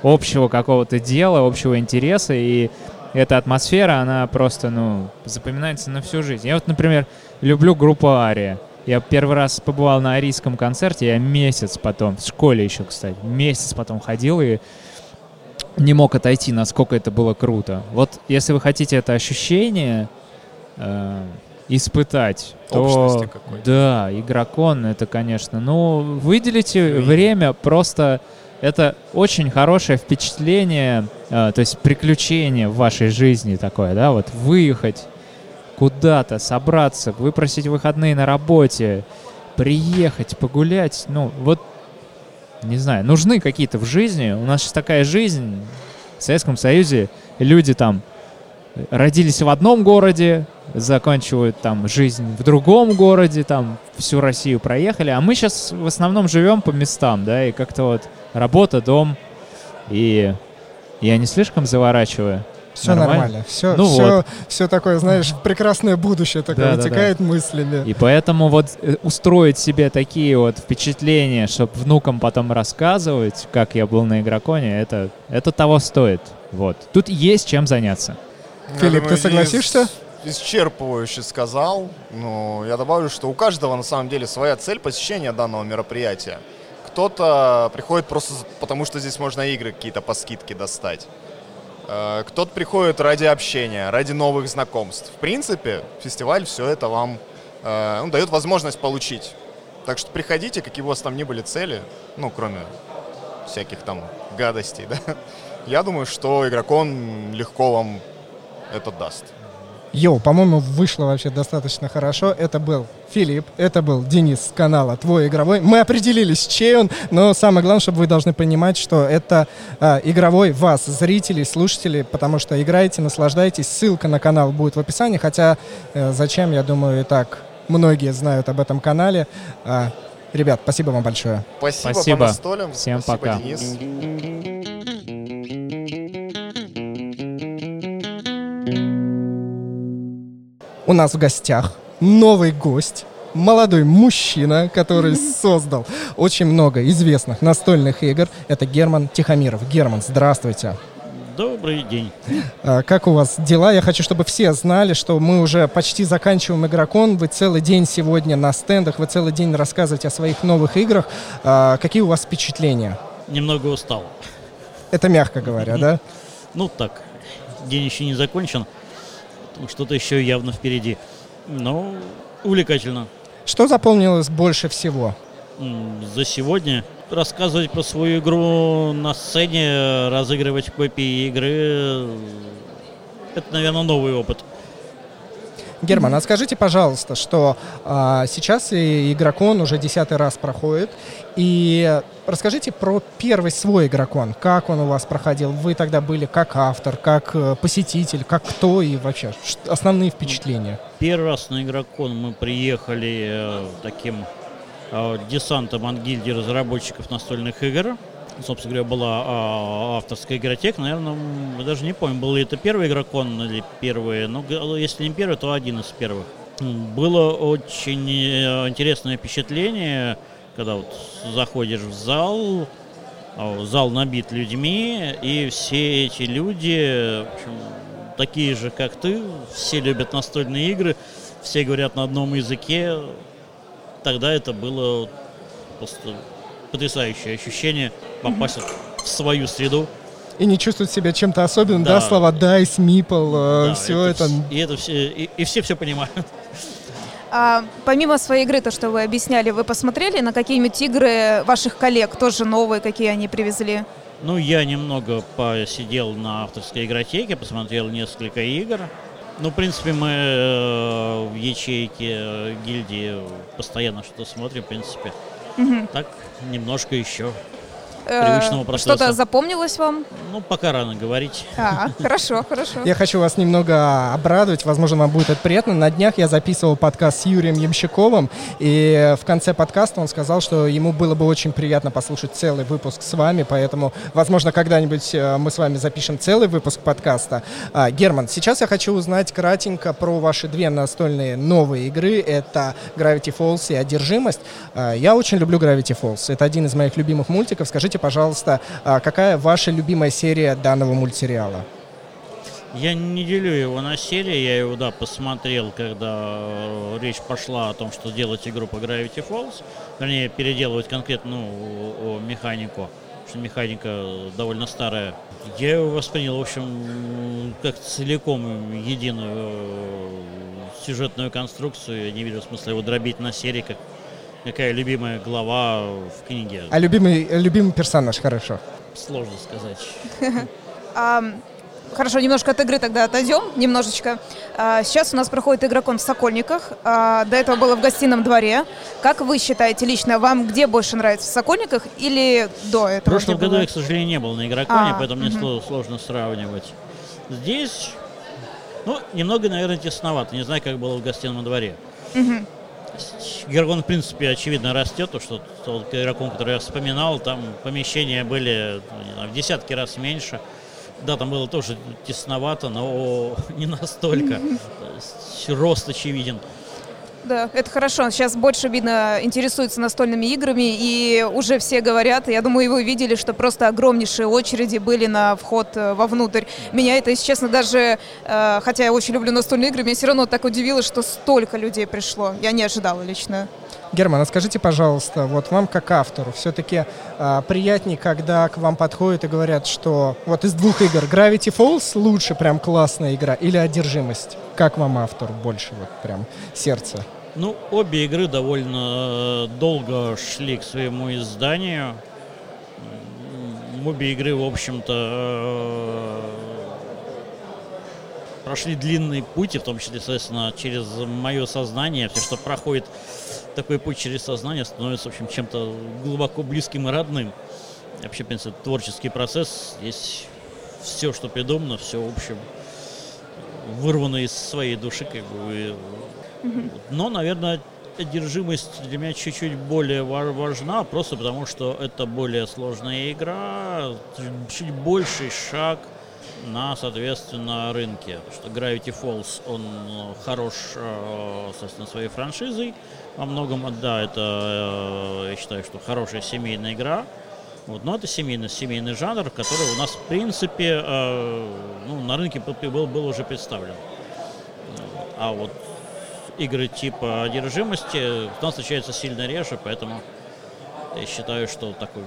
общего какого-то дела, общего интереса, и эта атмосфера, она просто, ну, запоминается на всю жизнь. Я вот, например, люблю группу Ария. Я первый раз побывал на арийском концерте, я месяц потом, в школе еще, кстати, месяц потом ходил и не мог отойти, насколько это было круто. Вот если вы хотите это ощущение э, испытать, то да, игрокон это, конечно, ну выделите время. просто это очень хорошее впечатление, э, то есть приключение в вашей жизни такое, да, вот выехать куда-то, собраться, выпросить выходные на работе, приехать, погулять, ну, вот, не знаю, нужны какие-то в жизни. У нас сейчас такая жизнь. В Советском Союзе, люди там родились в одном городе, заканчивают там жизнь в другом городе, там всю Россию проехали, а мы сейчас в основном живем по местам, да, и как-то вот работа, дом, и я не слишком заворачиваю. Все нормально. нормально. Все, ну все, вот. все такое, знаешь, прекрасное будущее такое да, вытекает да, да. мыслями. И поэтому вот э, устроить себе такие вот впечатления, чтобы внукам потом рассказывать, как я был на игроконе, это, это того стоит. Вот. Тут есть чем заняться. Филипп, думаю, ты согласишься? Исчерпывающе сказал. Но я добавлю, что у каждого на самом деле своя цель посещения данного мероприятия. Кто-то приходит просто потому, что здесь можно игры какие-то по скидке достать. Э, кто-то приходит ради общения, ради новых знакомств. В принципе, фестиваль все это вам э, ну, дает возможность получить. Так что приходите, какие у вас там ни были цели, ну, кроме всяких там гадостей, да. Я думаю, что игрокон легко вам это даст. Йоу, по-моему, вышло вообще достаточно хорошо. Это был Филипп, это был Денис с канала «Твой игровой». Мы определились, чей он, но самое главное, чтобы вы должны понимать, что это э, игровой вас, зрителей, слушателей, потому что играете, наслаждаетесь. Ссылка на канал будет в описании, хотя э, зачем, я думаю, и так многие знают об этом канале. А, ребят, спасибо вам большое. Спасибо, спасибо. по настолям. Всем спасибо, пока. Денис. У нас в гостях новый гость, молодой мужчина, который создал очень много известных настольных игр. Это Герман Тихомиров. Герман, здравствуйте. Добрый день. А, как у вас дела? Я хочу, чтобы все знали, что мы уже почти заканчиваем игрокон. Вы целый день сегодня на стендах, вы целый день рассказываете о своих новых играх. А, какие у вас впечатления? Немного устал. Это мягко говоря, да? Ну так, день еще не закончен что-то еще явно впереди. Но увлекательно. Что запомнилось больше всего? За сегодня рассказывать про свою игру на сцене, разыгрывать копии игры, это, наверное, новый опыт. Герман, а скажите, пожалуйста, что а, сейчас и игрокон уже десятый раз проходит, и расскажите про первый свой игрокон, как он у вас проходил, вы тогда были как автор, как э, посетитель, как кто и вообще? Основные впечатления? Первый раз на игрокон мы приехали э, таким э, десантом от гильдии разработчиков настольных игр, собственно говоря, была а, авторская игротека. Наверное, даже не помню, был ли это первый игрокон или первый. Но если не первый, то один из первых. Было очень э, интересное впечатление, когда вот заходишь в зал, а, зал набит людьми, и все эти люди, в общем, такие же, как ты, все любят настольные игры, все говорят на одном языке. Тогда это было просто потрясающее ощущение попасть в свою среду. И не чувствовать себя чем-то особенным, да, да слова dice, meeple, да, все это. это... И, это все, и, и все все понимают. А, помимо своей игры, то, что вы объясняли, вы посмотрели на какие-нибудь игры ваших коллег, тоже новые, какие они привезли? Ну, я немного посидел на авторской игротеке, посмотрел несколько игр. Ну, в принципе, мы э, в ячейке э, гильдии постоянно что-то смотрим, в принципе. Угу. Так, немножко еще. Привычного процесса. Что-то запомнилось вам? Ну, пока рано говорить. А, хорошо, хорошо. Я хочу вас немного обрадовать, возможно, вам будет это приятно. На днях я записывал подкаст с Юрием Ямщиковым, и в конце подкаста он сказал, что ему было бы очень приятно послушать целый выпуск с вами, поэтому, возможно, когда-нибудь э, мы с вами запишем целый выпуск подкаста. А, Герман, сейчас я хочу узнать кратенько про ваши две настольные новые игры. Это Gravity Falls и Одержимость. А, я очень люблю Gravity Falls. Это один из моих любимых мультиков. Скажите, пожалуйста, а, какая ваша любимая серия данного мультсериала? Я не делю его на серии, я его, да, посмотрел, когда э, речь пошла о том, что делать игру по Gravity Falls, вернее, переделывать конкретно ну, механику, что механика довольно старая. Я его воспринял, в общем, как целиком единую э, сюжетную конструкцию, я не вижу смысла его дробить на серии, как какая любимая глава в книге. А любимый, любимый персонаж, хорошо. Сложно сказать. Хорошо, немножко от игры тогда отойдем, немножечко. А, сейчас у нас проходит игрокон в Сокольниках. А, до этого было в гостином дворе. Как вы считаете лично, вам где больше нравится, в Сокольниках или до этого? В прошлом году я, к сожалению, не был на игроконе, а, поэтому угу. мне сложно сравнивать. Здесь, ну, немного, наверное, тесновато. Не знаю, как было в гостином дворе. Угу. Гергон, в принципе, очевидно растет, то что тот игроком, который я вспоминал, там помещения были ну, знаю, в десятки раз меньше. Да, там было тоже тесновато, но не настолько. Рост очевиден. Да, это хорошо. Сейчас больше, видно, интересуются настольными играми, и уже все говорят, я думаю, вы видели, что просто огромнейшие очереди были на вход э, вовнутрь. Меня это, если честно, даже, э, хотя я очень люблю настольные игры, меня все равно так удивило, что столько людей пришло. Я не ожидала лично. Герман, а скажите, пожалуйста, вот вам как автору все-таки а, приятнее, когда к вам подходят и говорят, что вот из двух игр Gravity Falls лучше, прям классная игра, или Одержимость? Как вам автор больше вот прям сердце? Ну, обе игры довольно э, долго шли к своему изданию. Обе игры, в общем-то, э, прошли длинный путь, в том числе, соответственно, через мое сознание. Все, что проходит такой путь через сознание, становится, в общем, чем-то глубоко близким и родным. вообще, в принципе, творческий процесс, есть все, что придумано, все, в общем, вырвано из своей души, как бы. Но, наверное, одержимость для меня чуть-чуть более важна, просто потому что это более сложная игра, чуть больший шаг – на, соответственно, рынке. Что Gravity Falls, он э, хорош, э, соответственно, своей франшизой. Во многом, да, это, э, я считаю, что хорошая семейная игра. Вот, но это семейный, семейный жанр, который у нас, в принципе, ну, на рынке был, был уже представлен. А вот игры типа одержимости у нас встречаются сильно реже, поэтому я считаю, что такой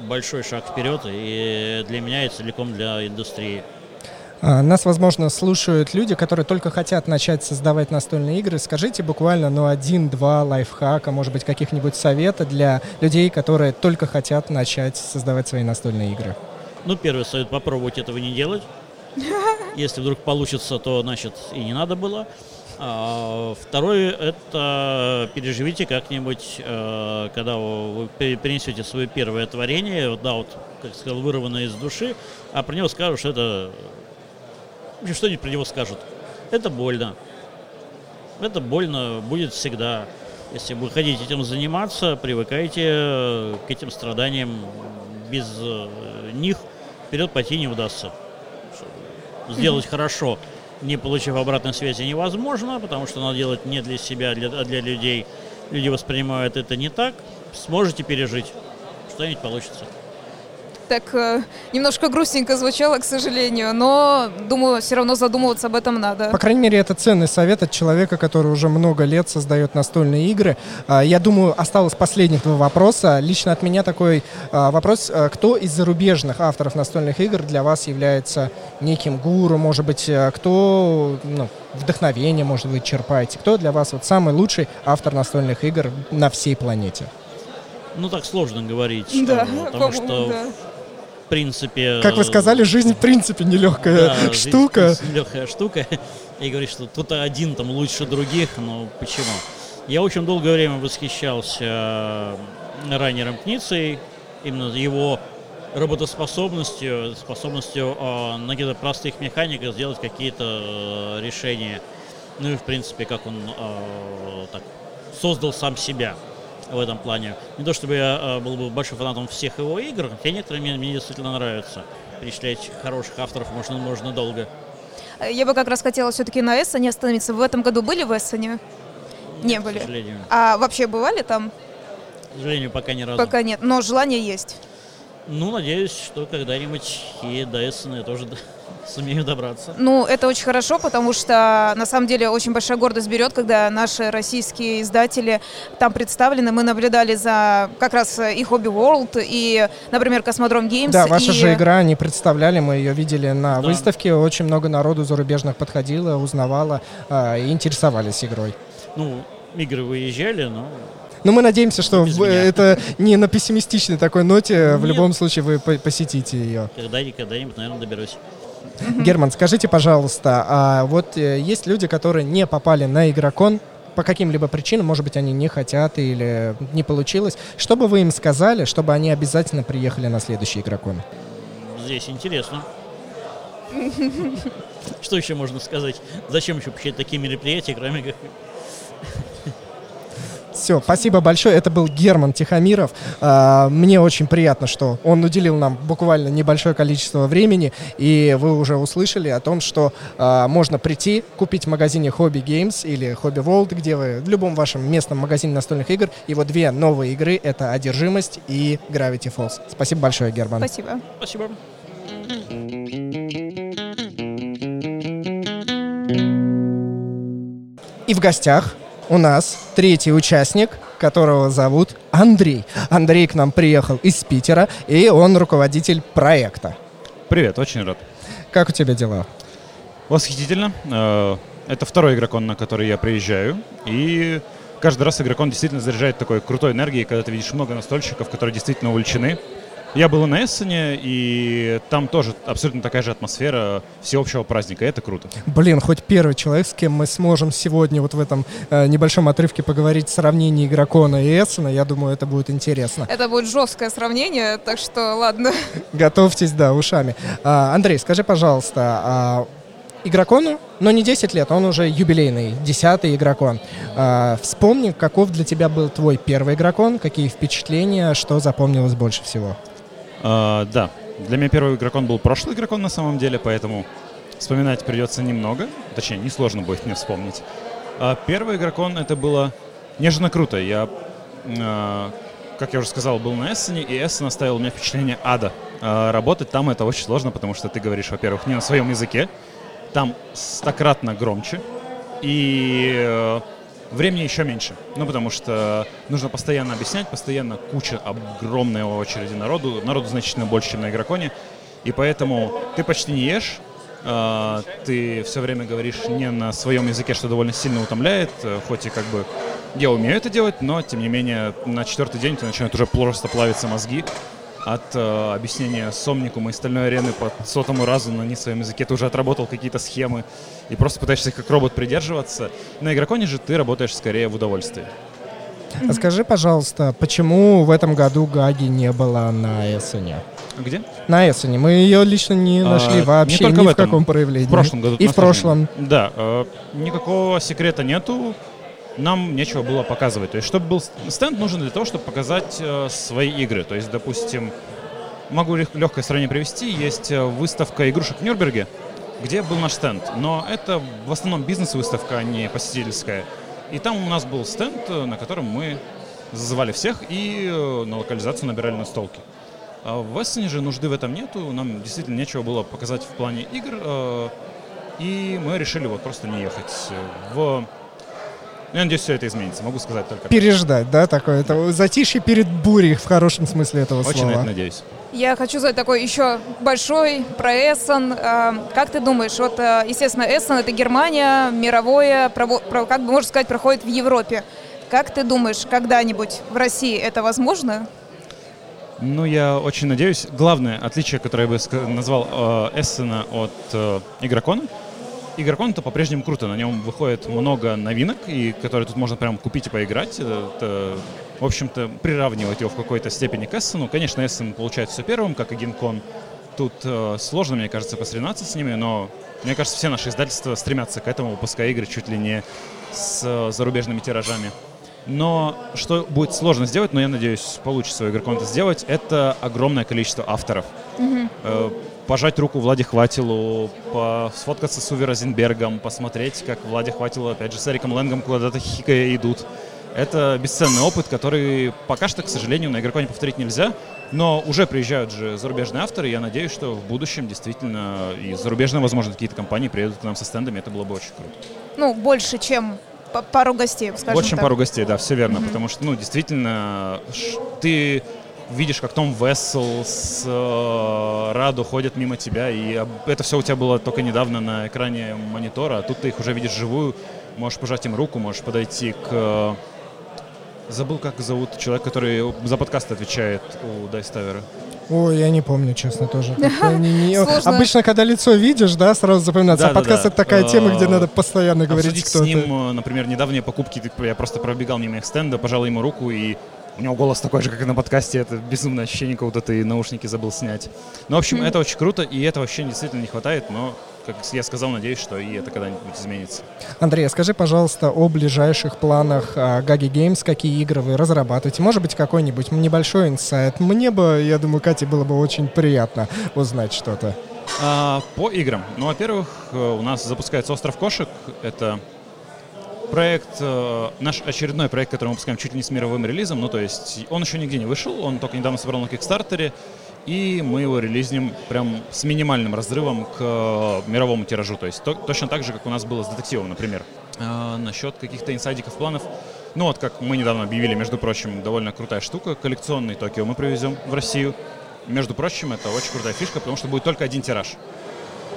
большой шаг вперед, и для меня и целиком для индустрии. А, нас, возможно, слушают люди, которые только хотят начать создавать настольные игры. Скажите буквально, ну, один-два лайфхака, может быть, каких-нибудь совета для людей, которые только хотят начать создавать свои настольные игры. Ну, первый совет – попробовать этого не делать. Если вдруг получится, то, значит, и не надо было. А, второе – это переживите как-нибудь, э, когда вы принесете свое первое творение, да, вот, как сказал, вырванное из души, а про него скажут, что это... Что-нибудь про него скажут. Это больно. Это больно будет всегда. Если вы хотите этим заниматься, привыкайте к этим страданиям. Без э, них вперед пойти не удастся. Сделать хорошо – не получив обратной связи, невозможно, потому что надо делать не для себя, а для, а для людей. Люди воспринимают это не так. Сможете пережить, что-нибудь получится так э, немножко грустненько звучало, к сожалению, но думаю, все равно задумываться об этом надо. По крайней мере, это ценный совет от человека, который уже много лет создает настольные игры. А, я думаю, осталось последних два вопроса. Лично от меня такой а, вопрос. А, кто из зарубежных авторов настольных игр для вас является неким гуру, может быть, кто ну, вдохновение, может быть, черпаете? Кто для вас вот самый лучший автор настольных игр на всей планете? Ну, так сложно говорить. Да, потому что да в принципе... Как вы сказали, жизнь в принципе нелегкая да, штука. Жизнь, легкая штука. И говорит, что кто-то один там лучше других, но почему? Я очень долгое время восхищался э, раннером Кницей, именно его работоспособностью, способностью э, на каких-то простых механиках сделать какие-то э, решения. Ну и, в принципе, как он э, так, создал сам себя в этом плане. Не то чтобы я э, был бы большим фанатом всех его игр, хотя некоторые мне, мне действительно нравятся. Перечислять хороших авторов можно, можно долго. Я бы как раз хотела все-таки на Эссене остановиться. В этом году были в Эссене? Не были. К сожалению. А вообще бывали там? К сожалению, пока ни разу. Пока нет, но желание есть. Ну, надеюсь, что когда-нибудь и до Эссена я тоже сумею добраться. Ну, это очень хорошо, потому что на самом деле очень большая гордость берет, когда наши российские издатели там представлены. Мы наблюдали за как раз и Hobby World, и, например, Космодром Games. Да, ваша и... же игра они представляли, мы ее видели на Да. выставке. Очень много народу зарубежных подходило, узнавало а, и интересовались игрой. Ну, игры выезжали, но Но мы надеемся, что в- меня. это не на пессимистичной такой ноте. В Нет. любом случае вы по- посетите ее. когда-нибудь, когда-нибудь, наверное, доберусь. Герман, скажите, пожалуйста, а вот э, есть люди, которые не попали на игрокон по каким-либо причинам, может быть, они не хотят или не получилось. Что бы вы им сказали, чтобы они обязательно приехали на следующий игрокон? Здесь интересно. Что еще можно сказать? Зачем еще посещать такие мероприятия, кроме как... Все, спасибо большое. Это был Герман Тихомиров. А, Мне очень приятно, что он уделил нам буквально небольшое количество времени. И вы уже услышали о том, что а, можно прийти, купить в магазине Hobby Games или Hobby World, где вы в любом вашем местном магазине настольных игр. Его две новые игры — это «Одержимость» и «Gravity Falls». Спасибо большое, Герман. Спасибо. Спасибо. И в гостях у нас третий участник, которого зовут Андрей. Андрей к нам приехал из Питера, и он руководитель проекта. Привет, очень рад. Как у тебя дела? Восхитительно. Э, Это второй игрокон, на который я приезжаю. И каждый раз игрокон действительно заряжает такой крутой энергией, когда ты видишь много настольщиков, которые действительно увлечены. Я был на Эссене, и там тоже абсолютно такая же атмосфера всеобщего праздника, и это круто. Блин, хоть первый человек, с кем мы сможем сегодня вот в этом э, небольшом отрывке поговорить в сравнении игрокона и Эссена, я думаю, это будет интересно. Это будет жесткое сравнение, так что ладно. Готовьтесь, да, ушами. А, Андрей, скажи, пожалуйста, а, игрокону, но не 10 лет, он уже юбилейный, 10 игрокон. А, вспомни, каков для тебя был твой первый игрокон, какие впечатления, что запомнилось больше всего? А, да, для меня первый игрокон был прошлый игрокон на самом деле, поэтому вспоминать придется немного. Точнее, несложно будет мне вспомнить. А первый игрокон это было нежно круто. Я, а, как я уже сказал, был на Эссене, и Эссен оставил мне впечатление ада. А, работать там это очень сложно, потому что ты говоришь, во-первых, не на своем языке, там стократно громче, и э, времени еще меньше. Ну, потому что нужно постоянно объяснять, постоянно куча, огромная очереди народу. Народу значительно больше, чем на игроконе. И поэтому ты почти не ешь, э, ты все время говоришь не на своем языке, что довольно сильно утомляет, хоть и как бы я умею это делать, но тем не менее на четвертый день ты начинают уже просто плавиться мозги от э, объяснения сомникума и стальной арены по сотому разу на не своем языке. Ты уже отработал какие-то схемы и просто пытаешься как робот придерживаться. На игроконе же ты работаешь скорее в удовольствии. А скажи, пожалуйста, почему в этом году Гаги не было на Эссене? Где? На Эссене. Мы ее лично не А, нашли не вообще только ни в в этом. каком проявлении. В прошлом году. И в прошлом. Да, э, никакого секрета нету. Нам нечего было показывать. То есть, чтобы был стенд, нужен для того, чтобы показать э, свои игры. То есть, допустим, могу лег- легкое сравнение привести. Есть э, выставка игрушек в Нюрнберге, где был наш стенд. Но это в основном бизнес-выставка, а не посетительская. И там у нас был стенд, э, на котором мы зазывали всех и э, на локализацию набирали настолки. А в Эссене же нужды в этом нету, нам действительно нечего было показать в плане игр, и мы решили вот просто не ехать в... Я надеюсь, все это изменится, могу сказать только. Переждать, да, такое? Это затишье перед бурей в хорошем смысле этого Очень на это слова. надеюсь. Я хочу задать такой еще большой про Эссен. А, Как ты думаешь, вот, а, естественно, Эссен — это Германия, мировое, как бы можно сказать, проходит в Европе. Как ты думаешь, когда-нибудь в России это возможно? Ну, я очень надеюсь. Главное отличие, которое я бы назвал э, Эссена от э, Игрокона, Игрокон это по-прежнему круто, на нем выходит много новинок, и которые тут можно прям купить и поиграть. Это, в общем-то, приравнивать его в какой-то степени к Эссену. Конечно, Эссен получает все первым, как и Гинкон. Тут э, сложно, мне кажется, посоревноваться с ними, но мне кажется, все наши издательства стремятся к этому, выпуская игры чуть ли не с э, зарубежными тиражами. Но что будет сложно сделать, но я надеюсь, получится свой игроком это сделать, это огромное количество авторов. Э, пожать руку Владе Хватилу, сфоткаться с Уви Розенбергом, посмотреть, как Владе Хватилу, опять же, с Эриком Лэнгом куда-то хикая идут. Это бесценный опыт, который пока что, к сожалению, на игроконе повторить нельзя, но уже приезжают же зарубежные авторы, и я надеюсь, что в будущем действительно и зарубежные, возможно, какие-то компании приедут к нам со стендами, это было бы очень круто. Ну, больше, чем пару гостей, скажем Больше, чем пару гостей, да, все верно. Потому что, ну, действительно, ты видишь, как Том Вессел с э, Раду ходят мимо тебя, и это все у тебя было только недавно на экране монитора, а тут ты их уже видишь живую, можешь пожать им руку, можешь подойти к... э, Забыл, как зовут человек, который за подкаст отвечает у Дайставера. Ой, я не помню, честно, тоже. Не-. Обычно, когда лицо видишь, да, сразу запоминается. А Да-да-да. подкаст — это такая тема, где Э, надо постоянно говорить, кто с ним, э, например, недавние покупки, так я просто пробегал мимо их стенда, пожал ему руку, и у него голос такой же, как и на подкасте, это безумное ощущение, как будто ты наушники забыл снять. Ну, в общем, это очень круто, и этого ощущения действительно не хватает, но, как я сказал, надеюсь, что и это когда-нибудь изменится. Андрей, скажи, пожалуйста, о ближайших планах а, Гаги Games, какие игры вы разрабатываете. Может быть, какой-нибудь небольшой инсайт. Мне бы, я думаю, Кате было бы очень приятно узнать что-то. А, по играм. Ну, во-первых, э, у нас запускается «Остров кошек». Это проект, э, наш очередной проект, который мы выпускаем чуть ли не с мировым релизом. Ну, то есть он еще нигде не вышел, он только недавно собрал на Кикстартере. И мы его релизнем прям с минимальным разрывом к э, мировому тиражу. То есть то- точно так же, как у нас было с детективом, например. А, насчет каких-то инсайдиков, планов. Ну вот, как мы недавно объявили, между прочим, довольно крутая штука. Коллекционный Токио мы привезем в Россию. Между прочим, это очень крутая фишка, потому что будет только один тираж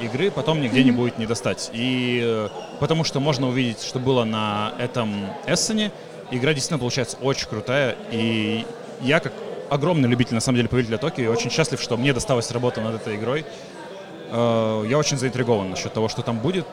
игры потом нигде не будет не достать. И э, потому что можно увидеть, что было на этом Эссене, игра действительно получается очень крутая. И я, как огромный любитель, на самом деле, повелителя Токио, очень счастлив, что мне досталась работа над этой игрой. Э, Я очень заинтригован насчет того, что там будет.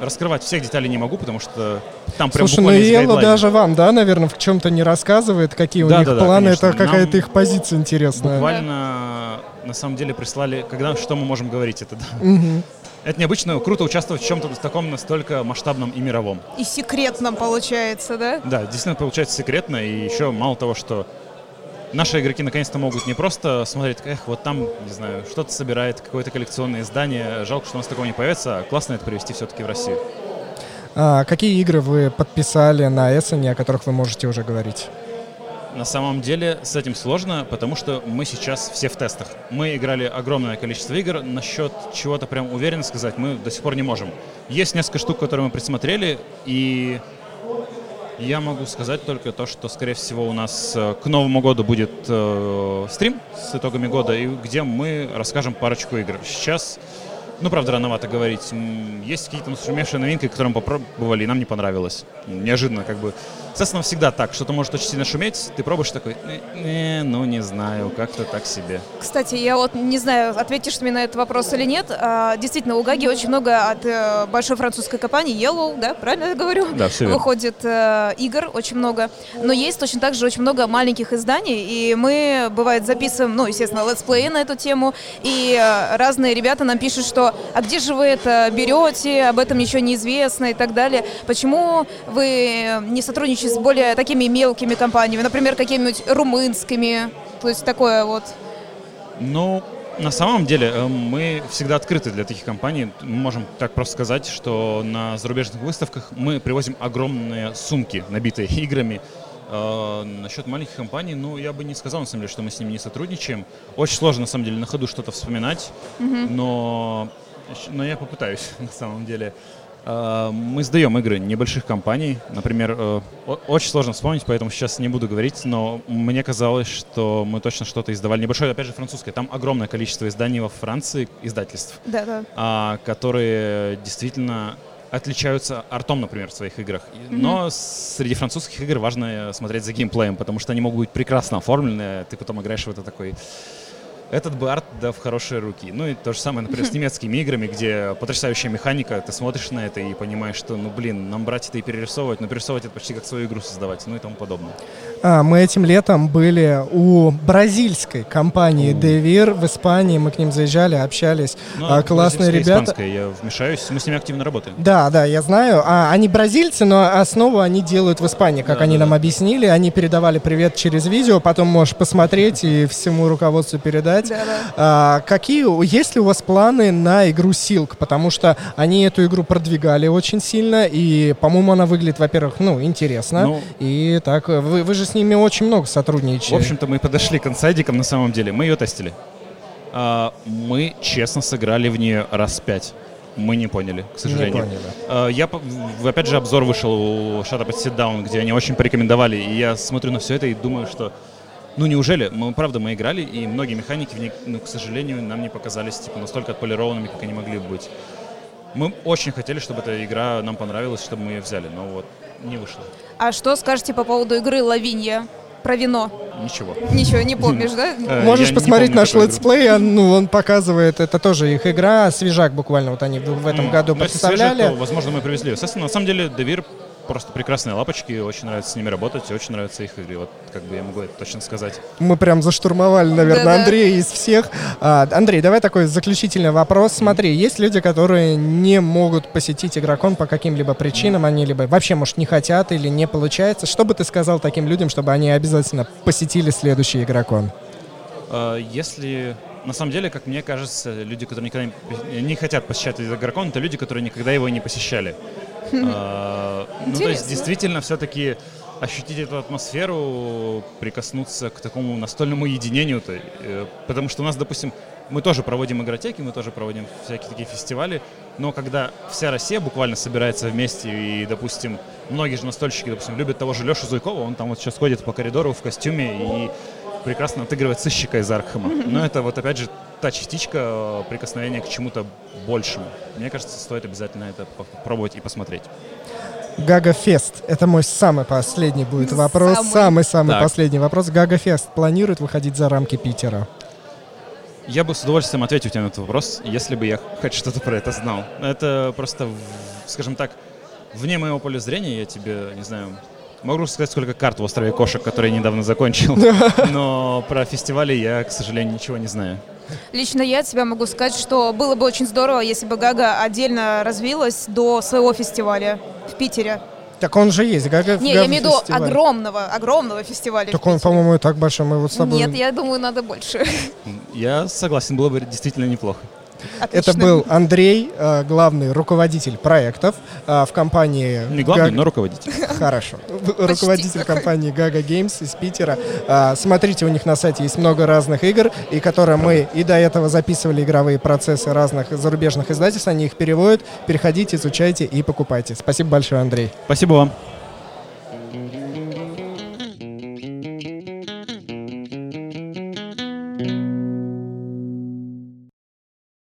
Раскрывать всех деталей не могу, потому что там прям Слушай, ну гайдлайны. даже вам, да, наверное, в чем-то не рассказывает, какие у Да, них да, да, планы, конечно. это какая-то Нам их позиция интересная. Буквально, на самом деле, прислали, когда, что мы можем говорить, это да. Мгм. Это необычно, круто участвовать в чем-то таком настолько масштабном и мировом. И секретном получается, да? Да, действительно получается секретно, и еще мало того, что наши игроки наконец-то могут не просто смотреть, эх, вот там, не знаю, что-то собирает, какое-то коллекционное издание, жалко, что у нас такого не появится, а классно это привести все-таки в Россию. А, какие игры вы подписали на Эссене, о которых вы можете уже говорить? На самом деле с этим сложно, потому что мы сейчас все в тестах. Мы играли огромное количество игр, насчет чего-то прям уверенно сказать мы до сих пор не можем. Есть несколько штук, которые мы присмотрели, и я могу сказать только то, что, скорее всего, у нас э, к Новому году будет э, стрим с итогами года, и где мы расскажем парочку игр. Сейчас, ну, правда, рановато говорить. Есть какие-то нашумевшие новинки, которые мы попробовали, и нам не понравилось. Неожиданно, как бы. Естественно, всегда так. Что-то может очень сильно шуметь, ты пробуешь такой, «Э, э, ну, не знаю, как-то так себе. Кстати, я вот не знаю, ответишь мне на этот вопрос или нет. А, действительно, у Гаги очень много от э, большой французской компании Yellow, да, правильно я говорю? Да, верно. Выходит э, игр очень много. Но есть точно так же очень много маленьких изданий, и мы, бывает, записываем, ну, естественно, летсплеи на эту тему, и э, разные ребята нам пишут, что «А где же вы это берете? Об этом ничего не известно» и так далее. Почему вы не сотрудничаете с более такими мелкими компаниями, например, какими-нибудь румынскими? То есть такое вот. Ну, на самом деле, э, мы всегда открыты для таких компаний. Мы можем так просто сказать, что на зарубежных выставках мы привозим огромные сумки, набитые играми. Э, насчет маленьких компаний, ну, я бы не сказал, на самом деле, что мы с ними не сотрудничаем. Очень сложно, на самом деле, на ходу что-то вспоминать, но, но я попытаюсь, на самом деле. Э, Мы сдаем игры небольших компаний. Например, э, очень сложно вспомнить, поэтому сейчас не буду говорить, но мне казалось, что мы точно что-то издавали. Небольшое, опять же, французское. Там огромное количество изданий во Франции, издательств, Да, да. а, которые действительно отличаются артом, например, в своих играх. И- Но среди французских игр важно э, смотреть за геймплеем, потому что они могут быть прекрасно оформлены, ты потом играешь в это такой этот бы арт да в хорошие руки. Ну и то же самое, например, с немецкими играми, где потрясающая механика, ты смотришь на это и понимаешь, что, ну блин, нам брать это и перерисовывать, но перерисовывать это почти как свою игру создавать, ну и тому подобное. А, мы этим летом были у бразильской компании Devir в Испании, мы к ним заезжали, общались, Ну, а, классные ребята. испанская, я вмешаюсь, мы с ними активно работаем. Да, да, я знаю. А, они бразильцы, но основу они делают в Испании, как Да, они да, нам да. объяснили. Они передавали привет через видео, потом можешь посмотреть и всему руководству передать. Да-да. А, какие, есть ли у вас планы на игру Silk? Потому что они эту игру продвигали очень сильно, и, по-моему, она выглядит, во-первых, ну, интересно. Ну, и так, вы, вы же с ними очень много сотрудничаете. В общем-то, мы подошли к инсайдикам на самом деле. Мы ее тестили. А, мы честно сыграли в нее раз пять. Мы не поняли, к сожалению. поняли. А, я, опять же, обзор вышел у Shut Up and Sit Down, где они очень порекомендовали. И я смотрю на все это и думаю, что ну неужели? Мы, правда, мы играли, и многие механики, в них, ну, к сожалению, нам не показались типа настолько отполированными, как они могли бы быть. Мы очень хотели, чтобы эта игра нам понравилась, чтобы мы ее взяли, но вот не вышло. А что скажете по поводу игры «La Viña»? Про вино. Ничего. Ничего не помнишь, да? Э, Можешь я посмотреть наш let's play, он, ну, он показывает, это тоже их игра, свежак буквально, вот они в этом году представляли. то, возможно, мы привезли. Естественно, на самом деле, Devir просто прекрасные лапочки, очень нравится с ними работать, и очень нравятся их игры. Вот как бы я могу это точно сказать. Мы прям заштурмовали, наверное, Да-да. Андрея из всех. А, Андрей, давай такой заключительный вопрос. Смотри, есть люди, которые не могут посетить игрокон по каким-либо причинам, они либо вообще, может, не хотят или не получается. Что бы ты сказал таким людям, чтобы они обязательно посетили следующий игрокон? А, Если на самом деле, как мне кажется, люди, которые никогда не, не хотят посещать этот игрокон, это люди, которые никогда его не посещали. А, Ну, то есть, действительно, все-таки ощутить эту атмосферу, прикоснуться к такому настольному единению, то, э, потому что у нас, допустим, мы тоже проводим игротеки, мы тоже проводим всякие такие фестивали, но когда вся Россия буквально собирается вместе, и, допустим, многие же настольщики, допустим, любят того же Лешу Зуйкова, он там вот сейчас ходит по коридору в костюме и прекрасно отыгрывает сыщика из Архама. Но это вот опять же та частичка э, прикосновения к чему-то большему. Мне кажется, стоит обязательно это попробовать и посмотреть. Гага Фест. Это мой самый последний будет вопрос. Самый. Самый-самый последний вопрос. Гага Фест планирует выходить за рамки Питера? Я бы с удовольствием ответил тебе на этот вопрос, если бы я хоть что-то про это знал. Это просто, скажем так, вне моего поля зрения, я тебе, не знаю, могу сказать, сколько карт в острове кошек, которые я недавно закончил, но про фестивали я, к сожалению, ничего не знаю. Лично я от себя могу сказать, что было бы очень здорово, если бы Гага отдельно развилась до своего фестиваля в Питере. Так он же есть. Гага Не, Гага я имею в виду огромного, огромного фестиваля. Так он, по-моему, и так большой. Мы вот с тобой... Нет, я думаю, надо больше. Я согласен, было бы действительно неплохо. Это Отлично. был Андрей, э, главный руководитель проектов э, в компании... Не главный, Гаг- но руководитель. Хорошо. Руководитель компании Gaga Games из Питера. Смотрите, у них на сайте есть много разных игр, и которые мы и до этого записывали игровые процессы разных зарубежных издательств, они их переводят. Переходите, изучайте и покупайте. Спасибо большое, Андрей. Спасибо вам.